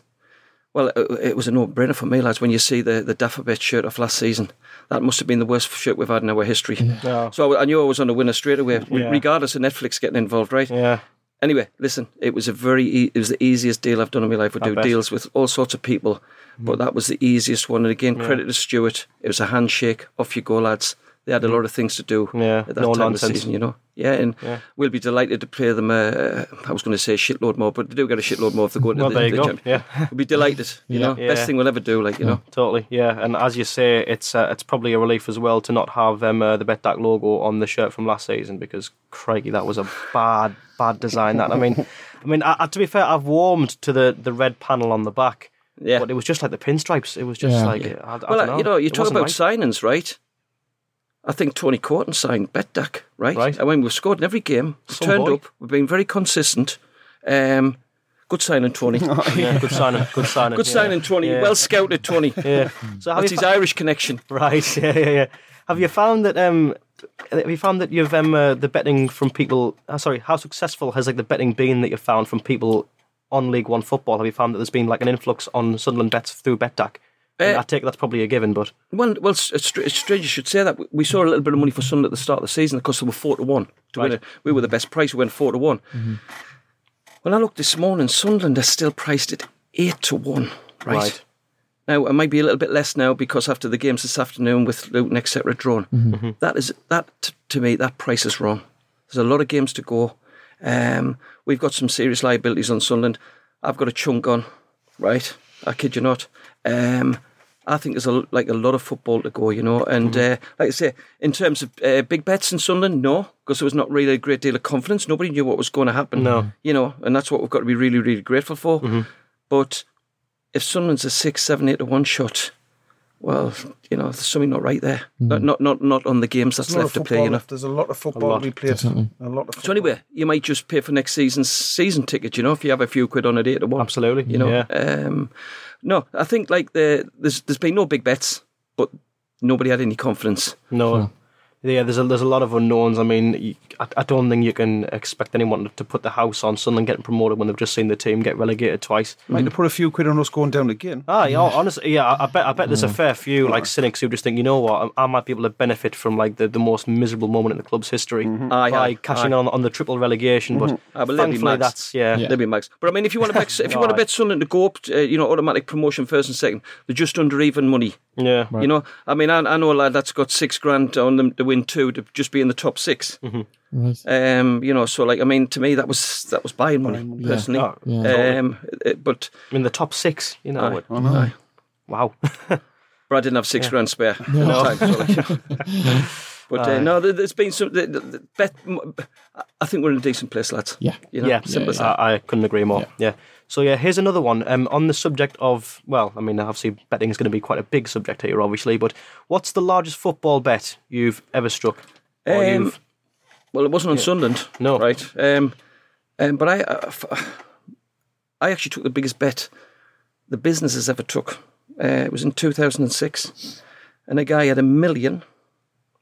Well, it, it was a no-brainer for me, lads. When you see the the Dafabet shirt off last season, that must have been the worst shirt we've had in our history. Yeah. So I, I knew I was on a winner straight away, Yeah. regardless of Netflix getting involved, right? Yeah. Anyway, listen, it was a very e- it was the easiest deal I've done in my life. I do deals with all sorts of people, but that was the easiest one. And again, credit to Stewart. It was a handshake. Off you go, lads. They had a lot of things to do Yeah, at that no time of nonsense. the season, you know. Yeah, and Yeah. we'll be delighted to play them. Uh, I was going to say a shitload more, but they do get a shitload more if they go into Well, the, there you the go. champ- Yeah. We'll be delighted. You know, Yeah. best thing we'll ever do. Like you know, Totally, yeah, and as you say, it's uh, it's probably a relief as well to not have um, uh, the BETDAQ logo on the shirt from last season because crikey, that was a bad, bad design. That I mean, I mean, I, I- to be fair, I've warmed to the, the red panel on the back, yeah. but it was just like the pinstripes. It was just Yeah. like I, I well, don't know. you know, you It talk about right. signings, right? I think Tony Coton signed BETDAQ, right? Right. I mean, we've scored in every game. We've Some turned boy. up. We've been very consistent. Um, good signing, Tony. Yeah, good signing, good signing, Good yeah. signing, Tony. Yeah. Well scouted, Tony. Yeah. So have That's his fa- Irish connection. Right. Yeah, yeah, yeah. Have you found that? Um, have you found that you've um, uh, the betting from people? Uh, sorry, how successful has like the betting been that you've found from people on League One football? Have you found that there's been like an influx on Sunderland bets through BETDAQ? And Uh, I take it that's probably a given, but Well, well, it's, it's str- it's strange you should say that. We- We saw a little bit of money for Sunderland at the start of the season because they were four to one. To win Right. it. We were the best price. We went four to one. When I looked this morning, Sunderland are still priced at eight to one. Right. Right. Now it might be a little bit less now because after the games this afternoon with Luton etc. drawn. That is that to me that price is wrong. There's a lot of games to go. Um, we've got some serious liabilities on Sunderland. I've got a chunk on, right? I kid you not. Um, I think there's a, like a lot of football to go, you know. And uh, like I say, in terms of uh, big bets in Sunderland, no, because there was not really a great deal of confidence. Nobody knew what was going to happen. No. you know, and that's what we've got to be really, really grateful for. But if Sunderland's a six, seven, eight to one shot, well, you know, there's something not right there. Not, not, not, not on the games that's There's a lot left to play. football You know. There's a lot of football lot, to be played. definitely. A lot of So football. anyway, you might just pay for next season's season ticket. You know, if you have a few quid on it, eight to one. absolutely, You know, yeah. um, no, I think like the there's there's been no big bets, but nobody had any confidence. No. Yeah, there's a there's a lot of unknowns. I mean, you- I, I don't think you can expect anyone to put the house on Sunderland getting promoted when they've just seen the team get relegated twice. Might have mm-hmm. put a few quid on us going down again. Ah, yeah, honestly, yeah, I I bet I bet there's a mm. fair few like cynics who just think, you know what, I, I might be able to benefit from like the, the most miserable moment in the club's history mm-hmm. Aye, by aye, cashing aye. on on the triple relegation. But mm-hmm. but they'll be thankfully, that's yeah, Yeah. They'll be max. But I mean, if you want to bet, if you want to bet Sunderland to go up, uh, you know, automatic promotion first and second, they're just under even money. yeah. You know, I mean, I, I know a lad that's got six grand on them to win two to just be in the top 6 Right. Um, you know, so like, I mean, to me, that was that was buying money personally. Oh, Yeah. Um, uh, but I mean, the top six, you know. aye, it- aye. Wow. but I didn't have six grand spare. at the time, so like, you know. But uh, no, there- there's been some. The, the, the bet, I think we're in a decent place, lads. Yeah. You know, yeah, simple as that. I, I couldn't agree more. Yeah. So yeah, here's another one. Um, on the subject of well, I mean, obviously betting is going to be quite a big subject here, obviously. But what's the largest football bet you've ever struck? Or Um, you've- Well, it wasn't on Sunderland. No. Right. Um, um, but I, uh, f- I actually took the biggest bet the business has ever took. Uh, it was in 2006. And a guy had a million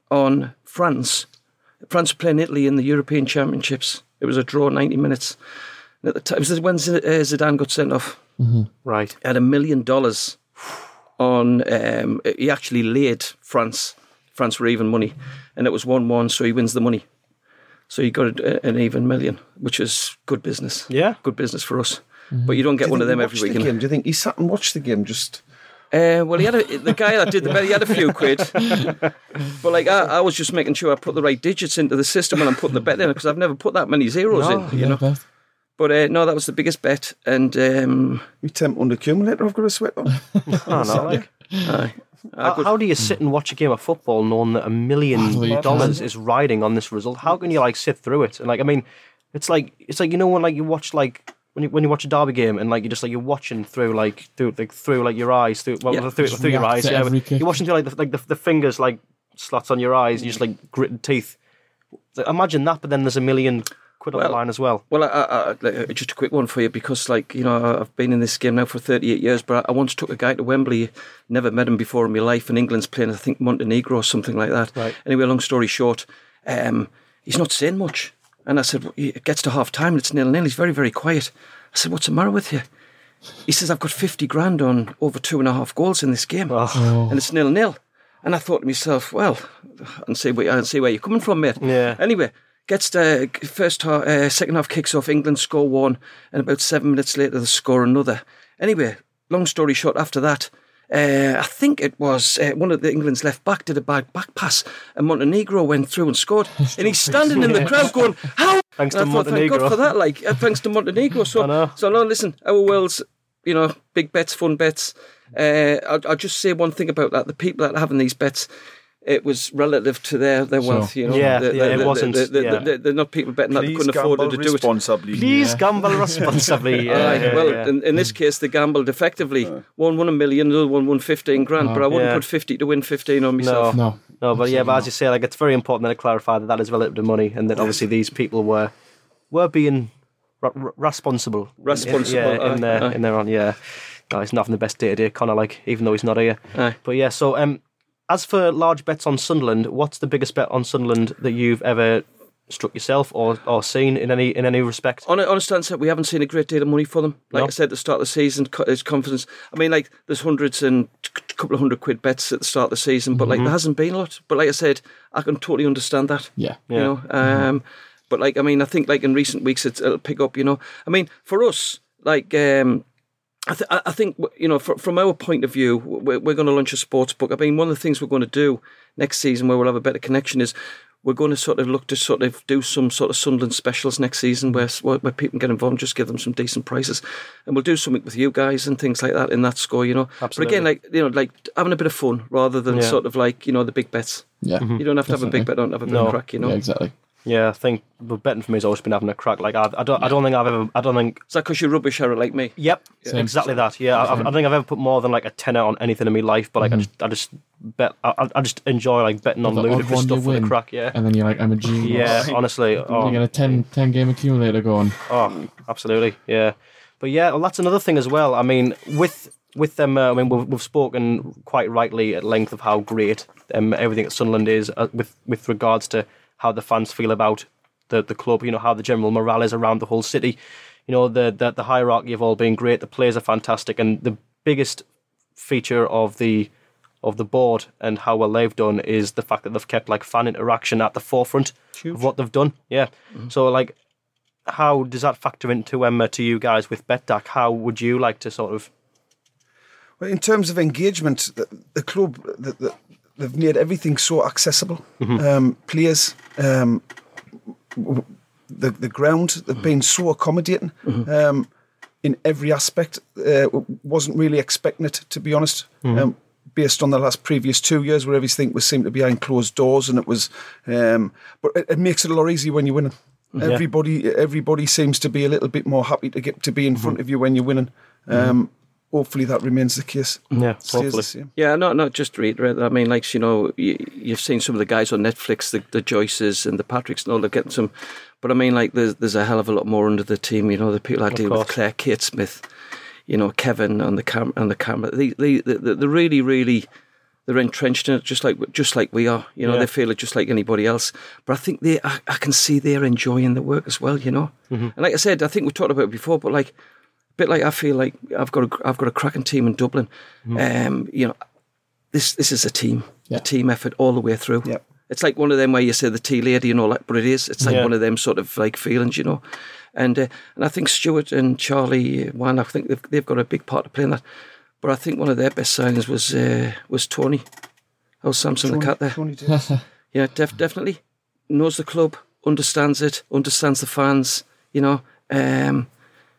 on France. France were playing Italy in the European Championships. It was a draw, 90 minutes. And at the time, it was when Z- uh, Zidane got sent off. right. He had a million dollars on. Um, he actually laid France. France were even money, and it was one-one, so he wins the money. So you got a, an even million, which is good business. Yeah. good business for us. But you don't get Do one of them every watched week. The you know. game? Do you think he sat and watched the game? Just Uh, well, he had a, the guy that did the bet. He had a few quid, but like I, I was just making sure I put the right digits into the system when I'm putting the bet in because I've never put that many zeros No. in. You know, Beth. but uh, no, that was the biggest bet, and um, we temp under accumulator. I've got a sweat on. I know, like, aye. How, how do you sit hmm. and watch a game of football knowing that a million dollars is riding on this result? How can you like sit through it? And like, I mean, it's like it's like you know when like you watch like. When you, when you watch a derby game and like you're just like you're watching through like through like through like your eyes through well Yeah. through, through your eyes yeah every but kick. you're watching through like the, like the, the fingers like slots on your eyes you just hmm. like gritted teeth So imagine that but then there's a million quid on the Well, line as well Well, I, I, I, just a quick one for you because, like, you know, I've been in this game now for 38 years, but I once took a guy to Wembley, never met him before in my life, and England's playing, I think, Montenegro or something like that. Right. Anyway, long story short, um, he's not saying much. And I said, well, it gets to half time and it's nil nil. He's very, very quiet. I said, what's the matter with you? He says, I've got 50 grand on over two and a half goals in this game, Oh. and it's nil nil. And I thought to myself, well, and see where, and see where you're coming from, mate. Yeah. Anyway, gets the first half, uh, second half kicks off. England score one, and about seven minutes later they score another. Anyway, long story short, after that. Uh, I think it was uh, one of the England's left back did a bad back pass, and Montenegro went through and scored. and he's standing in the crowd going, "How?" Thanks And to I thought, Thank Montenegro. God for that. Like, uh, thanks to Montenegro. So, so no, listen, our world's, you know, big bets, fun bets. Uh, I'll, I'll just say one thing about that: the people that are having these bets. It was relative to their, their Sure. wealth, you know. Yeah, The- yeah, the- it the- wasn't, the- the- yeah. the- They're not people betting that they couldn't afford gamble to do it. responsibly. Please gamble responsibly. Yeah, Aye, yeah, well, yeah. In, in this case, they gambled effectively. One won a million, the other one won 15 grand, but I wouldn't Yeah. put 50 to win 15 on myself. No. No, but yeah, but as you say, like it's very important that I clarify that that is relative to money, and that obviously these people were were being r- r- responsible, Responsible, in, yeah, in aye, their aye. in their own. Yeah, no, he's not having the best day to day, Connor. Like even though he's not here, Aye. but yeah. So um, as for large bets on Sunderland, what's the biggest bet on Sunderland that you've ever struck yourself or, or seen in any in any respect? On a, on a stance that we haven't seen a great deal of money for them. Like No. I said at the start of the season, co- there's confidence. I mean, like there's hundreds and a couple of hundred quid bets at the start of the season, but Mm-hmm. like there hasn't been a lot. But like I said, I can totally understand that. Yeah. you know. Um, But like, I mean, I think like in recent weeks it's, it'll pick up. You know, I mean, for us, like, um, I, th- I I think you know, fr- from our point of view, we're, we're going to launch a sports book. I mean, one of the things we're going to do next season, where we'll have a better connection, is we're going to sort of look to sort of do some sort of Sunderland specials next season, where where, where people can get involved, and just give them some decent prices, and we'll do something with you guys and things like that in that score. You know, Absolutely. but again, like you know, like having a bit of fun rather than Yeah. sort of like you know the big bets. Yeah. Mm-hmm. You don't have to have a big bet, don't have a big No. crack. You know, Yeah, exactly. Yeah, I think the betting for me has always been having a crack. Like I, I don't, I don't think I've ever, I don't think is that because you're rubbish, Harry, like me? Yep, Same. exactly that. Yeah, I, I don't think I've ever put more than like a tenner on anything in my life. But like, I just, I just bet, I, I just enjoy like betting on The odd ludicrous one you stuff for the win, crack. Yeah, And then you're like, I'm a genius. yeah. Honestly, You oh, get a 10, 10 game accumulator going. oh, absolutely. Yeah, but yeah, well, that's another thing as well. I mean, with with them, uh, I mean, we've, we've spoken quite rightly at length of how great um, everything at Sunderland is uh, with with regards to how the fans feel about the the club. You know how the general morale is around the whole city. You know the the, the hierarchy have all been great. The players are fantastic, and the biggest feature of the of the board and how well they've done is the fact that they've kept like fan interaction at the forefront of what they've done. Yeah. So like, how does that factor into um, to you guys with BETDAQ? How would you like to sort of? Well, in terms of engagement, the, the club the, the, they've made everything so accessible. Um, players, um, w- the the ground, they've been so accommodating um, in every aspect. Uh, wasn't really expecting it, to be honest. Um, based on the last previous two years, where everything was seemed to be behind closed doors, and it was, um, but it, it makes it a lot easier when you're winning. Everybody, everybody seems to be a little bit more happy to get to be in front of you when you're winning. Um, hopefully, that remains the case. Yeah, Stays hopefully. the same. Yeah, not not just to reiterate. that, I mean, like you know, you, you've seen some of the guys on Netflix, the, the Joyces and the Patricks, and all. They're getting some, but I mean, like there's there's a hell of a lot more under the team. You know, the people I deal with. Claire, Kate Smith, you know, Kevin on the cam on the camera. They they they they're really really. They're entrenched in it, just like just like we are. You know, Yeah. they feel it just like anybody else. But I think they, I, I can see they're enjoying the work as well. You know, mm-hmm. and like I said, I think we talked about it before. But like, bit like I feel like I've got a I've got a cracking team in Dublin. Um, you know, this this is a team, Yeah. a team effort all the way through. Yep. It's like one of them where you say the tea lady and all that, but it is. It's like Yeah. one of them sort of like feelings, you know. And uh, and I think Stewart and Charlie, one, I think they've they've got a big part to play in that. But I think one of their best signings was uh, was Tony. Oh, Samson the cat there. Tony. Yeah, def- definitely knows the club, understands it, understands the fans. You know, um,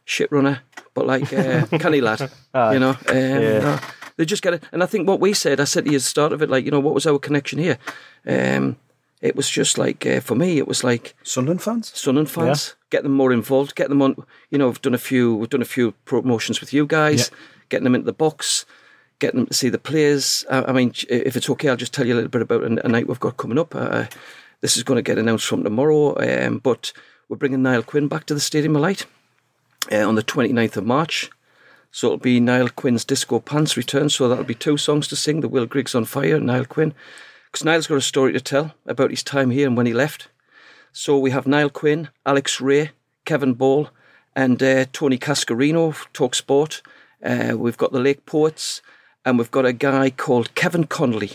shit runner, but like uh, canny lad. you know, um, no, they just get it. And I think what we said, I said to you at the start of it, like you know, what was our connection here? Um, it was just like uh, for me, it was like Sunderland fans. Sunderland fans, get them more involved, get them on. You know, we've done a few, we've done a few promotions with you guys, getting them into the box, getting them to see the players. I, I mean, if it's okay, I'll just tell you a little bit about a, a night we've got coming up. Uh, this is going to get announced from tomorrow, um, but we're bringing Niall Quinn back to the Stadium of Light uh, on the 29th of March. So it'll be Niall Quinn's Disco Pants return. So that'll be two songs to sing: the Will Griggs on Fire, Niall Quinn, because Niall's got a story to tell about his time here and when he left. So we have Niall Quinn, Alex Rae, Kevin Ball, and uh, Tony Cascarino, Talk Sport. Uh, we've got the Lake Poets, and we've got a guy called Kevin Connolly,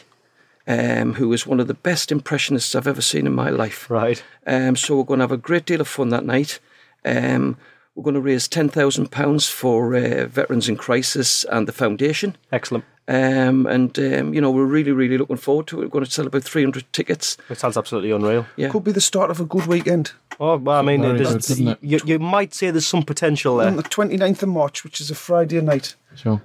um, who is one of the best impressionists I've ever seen in my life. Right. Um, so we're going to have a great deal of fun that night. Um, we're going to raise ten thousand pounds for uh, veterans in crisis and the foundation. Excellent. Um, and um, you know we're really, really looking forward to it. We're going to sell about three hundred tickets. It sounds absolutely unreal. Yeah. Could be the start of a good weekend. Oh, well, I mean, Very good, you, you might say there's some potential On there. the 29th of March, which is a Friday night. Sure.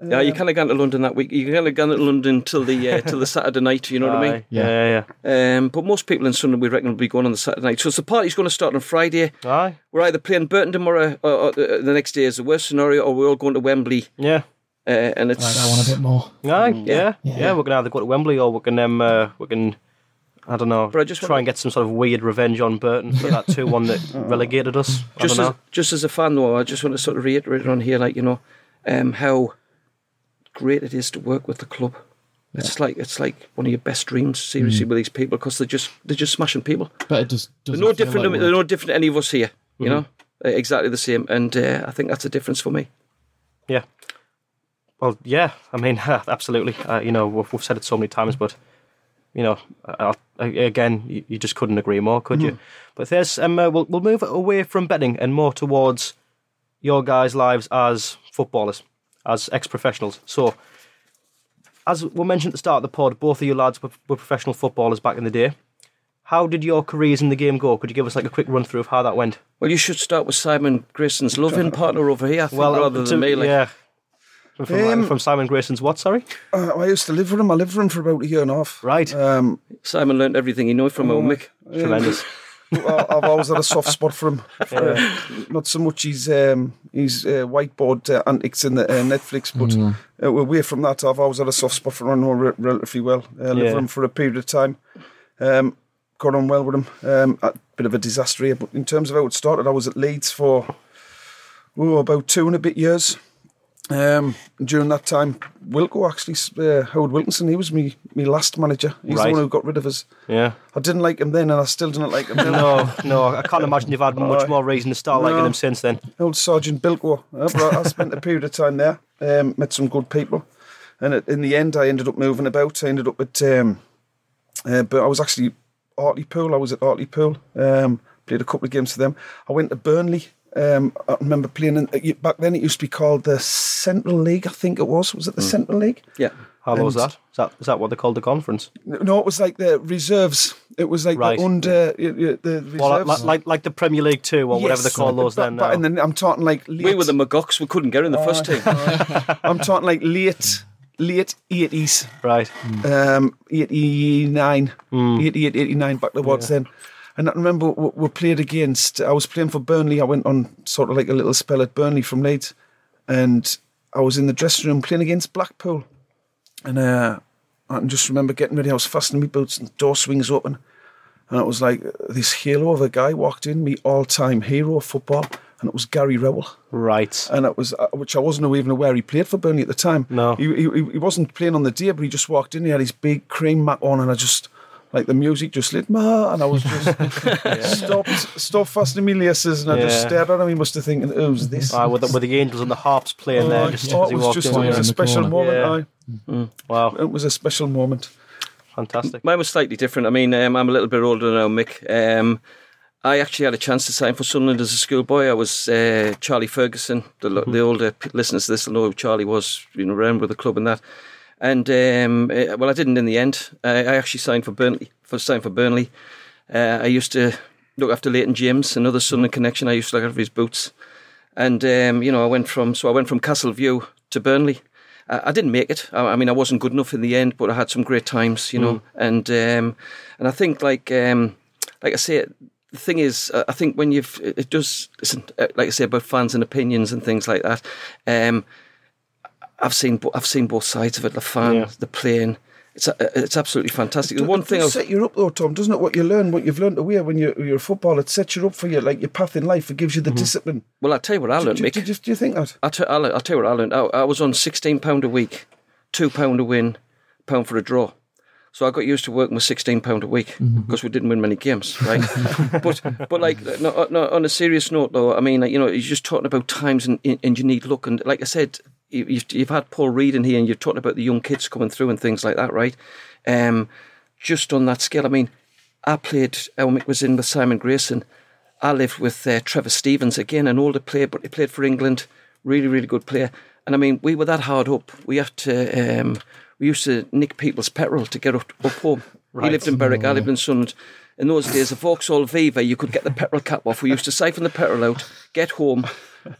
Yeah, you kind of go to London that week. You kind of go to London till the uh, till the Saturday night. You know what I mean? Aye, yeah, yeah. Um, but most people in Sunderland, we reckon, will be going on the Saturday night. So the party's going to start on Friday. Aye, We're either playing Burton tomorrow, or, or the the next day is the worst scenario, or we're all going to Wembley. yeah. Uh, and it's Like that one a bit more. Aye, yeah, yeah, Yeah. We're gonna either go to Wembley or we can um, uh, we can, I don't know, But I just try wanna- and get some sort of weird revenge on Burton for that two one that relegated us. I just don't as, just as a fan, though, I just want to sort of reiterate on here, like you know, um, how great it is to work with the club. It's like it's like one of your best dreams, seriously, with these people because they're just they're just smashing people. But it just They're doesn't no different. like they're no different to any of us here. You know, Uh, exactly the same. And uh, I think that's a difference for me. Yeah. Well, yeah. I mean, absolutely. Uh, you know, we've, we've said it so many times, but you know, I, I, again, you, you just couldn't agree more, could you? But there's um, uh, we'll we'll move away from betting and more towards your guys' lives as footballers, as ex-professionals. So, as we mentioned at the start of the pod, both of you lads were, were professional footballers back in the day. How did your careers in the game go? Could you give us like a quick run through of how that went? Well, you should start with Simon Grayson's loving partner over here, I think, rather to- than me. Like, yeah. From, Um, from Simon Grayson's what? Sorry. Uh, I used to live with him. I lived with him for about a year and a half. Right. Um, Simon learned everything he knew from old Mick. Tremendous. I've always had a soft spot for him. For, uh, not so much his um, his uh, whiteboard uh, antics in the uh, Netflix, but uh, away from that, I've always had a soft spot for him. Re- relatively well. Uh, lived Yeah. with him for a period of time. Um, got on well with him. Um, a bit of a disaster here, but in terms of how it started, I was at Leeds for oh, about two and a bit years. Um, during that time, Wilco actually, uh, Howard Wilkinson, he was me, me last manager. He's Right. the one who got rid of us. Yeah. I didn't like him then, and I still didn't like him. No, no, I can't imagine you've had much more reason to start liking him since then. old Sergeant Bilko. Uh, I spent a period of time there, um, met some good people, and at- in the end, I ended up moving about. I ended up at, um, uh, but I was actually Hartlepool. I was at Hartlepool. Um, played a couple of games for them. I went to Burnley. Um, I remember playing in, uh, back then. It used to be called the Central League. I think it was. Was it the Central League? Yeah. How low was that? Is that is that what they called the conference? No, it was like the reserves. It was like Right. the under uh, uh, the reserves. Well, like, like like the Premier League Two or whatever they Yes. call those But- then. but- now. and then I'm talking like late, We were the McGucks. We couldn't get in the first team. I'm talking like late, late eighties, right. um, 89, 88, 89 back towards then. And I remember we, we played against. I was playing for Burnley. I went on sort of like a little spell at Burnley from Leeds, and I was in the dressing room playing against Blackpool. And uh, I can just remember getting ready. I was fastening my boots, and the door swings open, and it was like this halo of a guy walked in, me all-time hero of football, and it was Gary Rowell Right. and it was uh, which I wasn't even aware he played for Burnley at the time. No. he, he, he wasn't playing on the day, but he just walked in. He had his big cream mat on, and I just like the music just lit, ma, and I was just stopped, stopped fastening my laces, and I just Yeah. stared at him. He must have thinking, "Who's this?" Aye, with, the, with the angels and the harps playing there, just oh, as it he was walked just in. it was a special corner. moment. Yeah. aye. Wow, It was a special moment. fantastic. Mine was slightly different. I mean, um, I'm a little bit older now, Mick. Um, I actually had a chance to sign for Sunderland as a schoolboy. I was uh, Charlie Ferguson. The, lo the older listeners to this will know who Charlie was, you know, around with the club and that. And um, uh, well, I didn't in the end. Uh, I actually signed for Burnley. For signed for Burnley, uh, I used to look after Leighton James, another Sunderland connection. I used to look after his boots, and um, you know, I went from so I went from Castleview to Burnley. I, I didn't make it. I, I mean, I wasn't good enough in the end, but I had some great times, you know. And um, and I think like um, like I say, the thing is, I think when you've it it does listen, uh, like I say about fans and opinions and things like that. Um, I've seen I've seen both sides of it. The fan, Yeah. the playing. It's it's absolutely fantastic. The one thing I set you up though, Tom, doesn't it? What you learn, what you've learned away when you're, you're a footballer, it sets you up for your like your path in life. It gives you the mm-hmm. discipline. well, I'll tell you what I learned, do, Mick. do, do, do you think that? I'll, t- I'll, I'll tell you what I learned. I, I was on sixteen pound a week, two pound a win, pound for a draw. So I got used to working with sixteen pound a week because we didn't win many games, right? but but like no, no, on a serious note though, I mean, like, you know, you're just talking about times and, and you need luck. And like I said, you- you've, you've had Paul Reed in here, and you're talking about the young kids coming through and things like that, right? Um, just on that scale, I mean, I played, Elmick was in with Simon Grayson. I lived with uh, Trevor Stevens, again, an older player, but he played for England. Really, really good player. And I mean, we were that hard up. We had to, um, we used to nick people's petrol to get up, up home. He lived in Berwick, I lived in Sunderland. In those days, a Vauxhall Viva, you could get the petrol cap off. We used to siphon the petrol out, get home,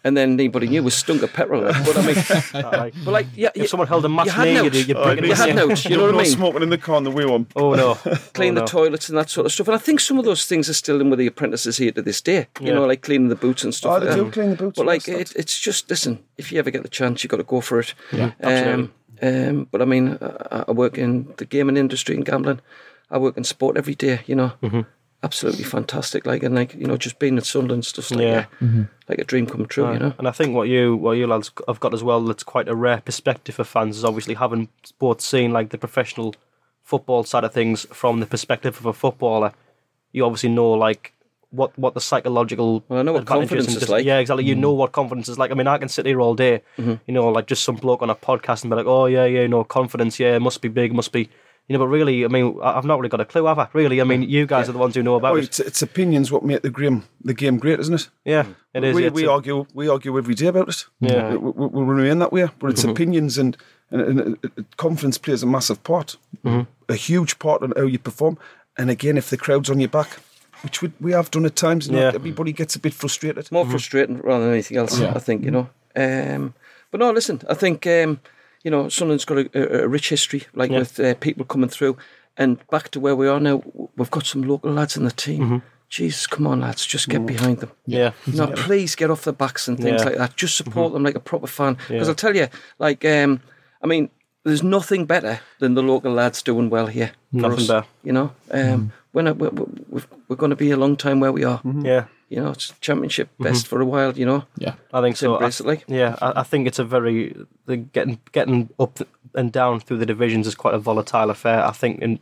and then anybody knew was stunk of petrol. out. But I mean, but like, yeah, If someone held a match you had near you, notes. you'd it in. had notes, you know what I no mean? smoking in the car on the way home. Oh no! clean oh, the no. toilets and that sort of stuff. And I think some of those things are still in with the apprentices here to this day. You Yeah. know, like cleaning the boots and stuff. Oh, like they that. clean the boots But like, it, it's just listen. If you ever get the chance, you have got to go for it. Yeah, um, um, but I mean, I, I work in the gaming industry and gambling. I work in sport every day. You know, Mm-hmm. absolutely fantastic. Like and like you know, just being at Sunderland stuff's like Yeah. a, like a dream come true. You know. And I think what you what you lads have got as well that's quite a rare perspective for fans is obviously having both seen like the professional football side of things from the perspective of a footballer. You obviously know like what what the psychological Well, I know what confidence and is just- like. Mm-hmm. Yeah, exactly. You know what confidence is like. I mean, I can sit here all day, you know, like just some bloke on a podcast and be like, "Oh yeah, yeah, no confidence. Yeah, it must be big, must be." You know, but really, I mean, I- I've not really got a clue, have I? Really, I mean, you guys are the ones who know about Oh, it. it's, it's opinions what make the game the game great, isn't it? Yeah, it is. we, yeah, we a- argue we argue every day about it. Yeah. we, we, we remain that way. But it's Mm-hmm. opinions and, and, and uh, confidence plays a massive part, Mm-hmm. a huge part on how you perform. And again, if the crowd's on your back, which we, we have done at times, you know, Yeah. everybody gets a bit frustrated. more frustrating rather than anything else. Yeah. I think you know. Um, but no, listen. I think um, you know Sunderland's got a, a, a rich history, like Yeah. with uh, people coming through, and back to where we are now. We've got some local lads in the team. Mm-hmm. Jesus, come on, lads, just get behind them. yeah. No, please get off their backs and things Yeah. Mm-hmm. like that. Just support them like a proper fan. Because Yeah. I'll tell you, like, um, I mean, there's nothing better than the local lads doing well here. Nothing us, better. You know, um, we're, not, we're, we're, we're going to be a long time where we are. Yeah. You know, it's championship Mm-hmm. best for a while. You know, Yeah. I think so. I- embrace it, like. Yeah, I, I think it's a very the getting getting up and down through the divisions is quite a volatile affair. I think, and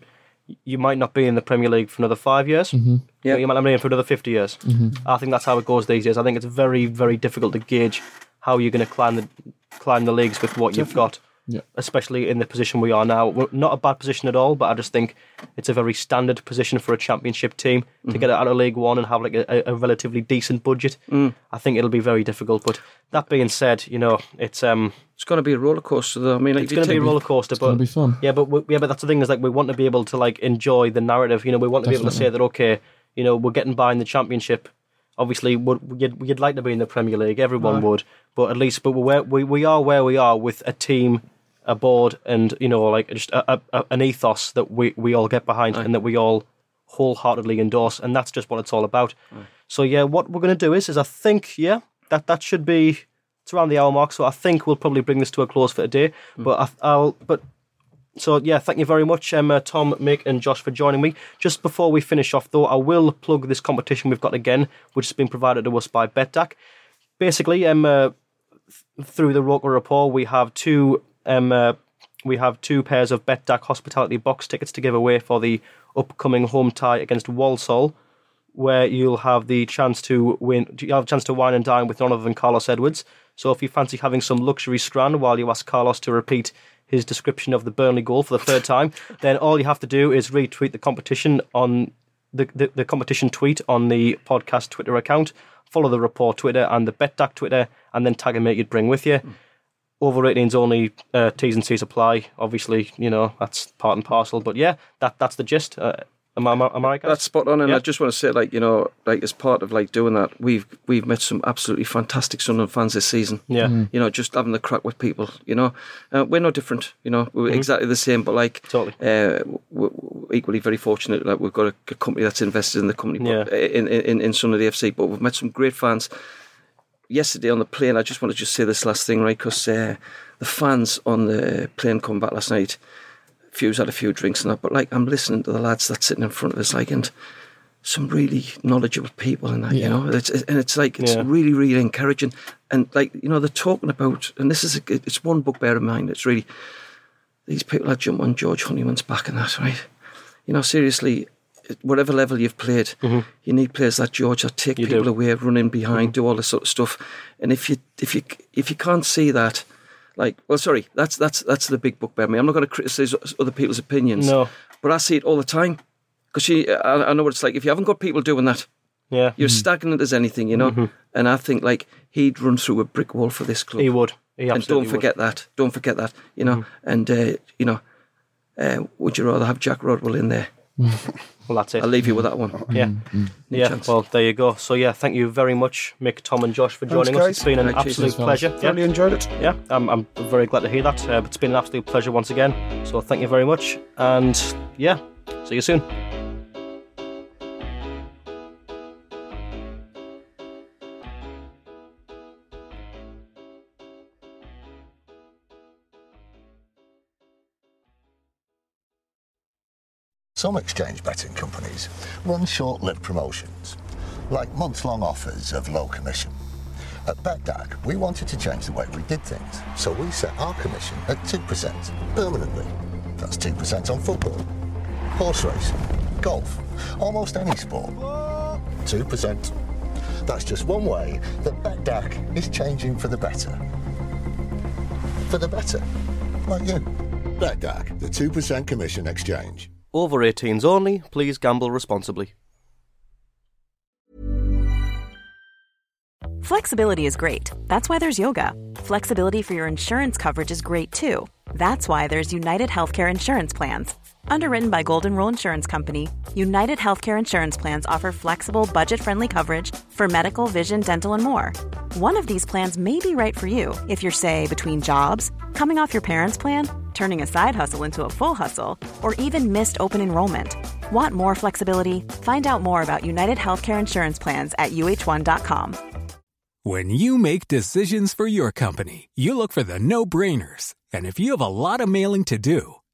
you might not be in the Premier League for another five years. Mm-hmm. Yeah. you might not be in for another fifty years. I think that's how it goes these days. I think it's very very difficult to gauge how you're going to climb the climb the leagues with what you've got. Yeah. Especially in the position we are now, We're not a bad position at all. But I just think it's a very standard position for a championship team to get out of League One and have like a, a relatively decent budget. I think it'll be very difficult. But that being said, you know, it's um, It's going to be a roller coaster, though. I mean, like, it's going to be a roller coaster, It's gonna but be fun. yeah, but we, yeah, but that's the thing is like we want to be able to like enjoy the narrative. You know, we want to be able to say that okay, you know, we're getting by in the championship. Obviously, would you'd, you'd like to be in the Premier League. Everyone would, but at least, but we're, we we are where we are with a team, a board, and you know, like just a, a, a- an ethos that we we all get behind and that we all wholeheartedly endorse, and that's just what it's all about. So yeah, what we're going to do is, is I think yeah that that should be it's around the hour mark, so I think we'll probably bring this to a close for today. But I, I'll but so yeah, thank you very much, um, uh, Tom, Mick, and Josh for joining me. Just before we finish off, though, I will plug this competition we've got again, which has been provided to us by BETDAQ. Basically, um, uh, th- through the Roker Report, we have two um, uh, we have two pairs of BETDAQ hospitality box tickets to give away for the upcoming home tie against Walsall where you'll have the chance to win. You have a chance to wine and dine with none other than Carlos Edwards. So if you fancy having some luxury strand while you ask Carlos to repeat his description of the Burnley goal for the third time, then all you have to do is retweet the competition on the, the, the competition tweet on the podcast Twitter account, follow the report Twitter and the BETDAQ Twitter, and then tag a mate you'd bring with you. Over 18s only, uh, T's and C's apply. Obviously, you know, that's part and parcel. But yeah, that that's the gist. Uh, am, I, am I right, guys? That's spot on, and Yeah. I just want to say, like you know, like as part of like doing that, we've we've met some absolutely fantastic Sunderland fans this season. Yeah. Mhm. you know, just having the crack with people. You know, uh, we're no different. You know, we're exactly the same, but like Totally. uh, we're we're equally very fortunate that we've got a, a company that's invested in the company, but, Yeah. in, in in Sunderland FC. But we've met some great fans. Yesterday on the plane, I just want to just say this last thing, right? Because uh, the fans on the plane coming back last night, few's had a few drinks and that, but like I'm listening to the lads that's sitting in front of us, like, and some really knowledgeable people and that, you know, it's, and it's like it's Yeah. really, really encouraging, and like you know, they're talking about, and this is a, it's one book. Bear in mind, it's really these people that jump on George Honeyman's back and that, right? You know, seriously, whatever level you've played, you need players like George that take Mm-hmm. You people do. Mm-hmm. away, run in behind, do all this sort of stuff. And if you if you if you can't see that, Like, well, sorry, that's that's that's the big book by me. I'm not going to criticise other people's opinions. No. but I see it all the time because she. I, I know what it's like. If you haven't got people doing that, Yeah, you're stagnant as anything, you know. And I think like he'd run through a brick wall for this club. he would. He absolutely would. and don't forget that. Don't forget that. You know. And uh, you know, uh, would you rather have Jack Rodwell in there? Would. Well, that's it. I'll leave you with that one. Yeah, yeah. chance. Well, there you go. So yeah, thank you very much, Mick, Tom, and Josh, for joining us. It's been an Right, absolute Thanks, pleasure. fellas. Yeah, Really enjoyed it. yeah. I'm, I'm very glad to hear that. Uh, it's been an absolute pleasure once again. So thank you very much, and yeah, see you soon. Some exchange betting companies run short lived promotions, like months long offers of low commission. At BETDAQ, we wanted to change the way we did things, so we set our commission at 2% permanently. That's 2% on football, horse racing, golf, almost any sport. 2%. That's just one way that BETDAQ is changing for the better. For the better, like you. BETDAQ, the 2% commission exchange. Over 18s only. Please gamble responsibly. Flexibility is great. That's why there's yoga. Flexibility for your insurance coverage is great too. That's why there's United Healthcare Insurance Plans. Underwritten by Golden Rule Insurance Company, United Healthcare Insurance Plans offer flexible, budget friendly coverage for medical, vision, dental, and more. One of these plans may be right for you if you're, say, between jobs, coming off your parents' plan, turning a side hustle into a full hustle, or even missed open enrollment. Want more flexibility? Find out more about United Healthcare Insurance Plans at uh1.com. When you make decisions for your company, you look for the no brainers. And if you have a lot of mailing to do,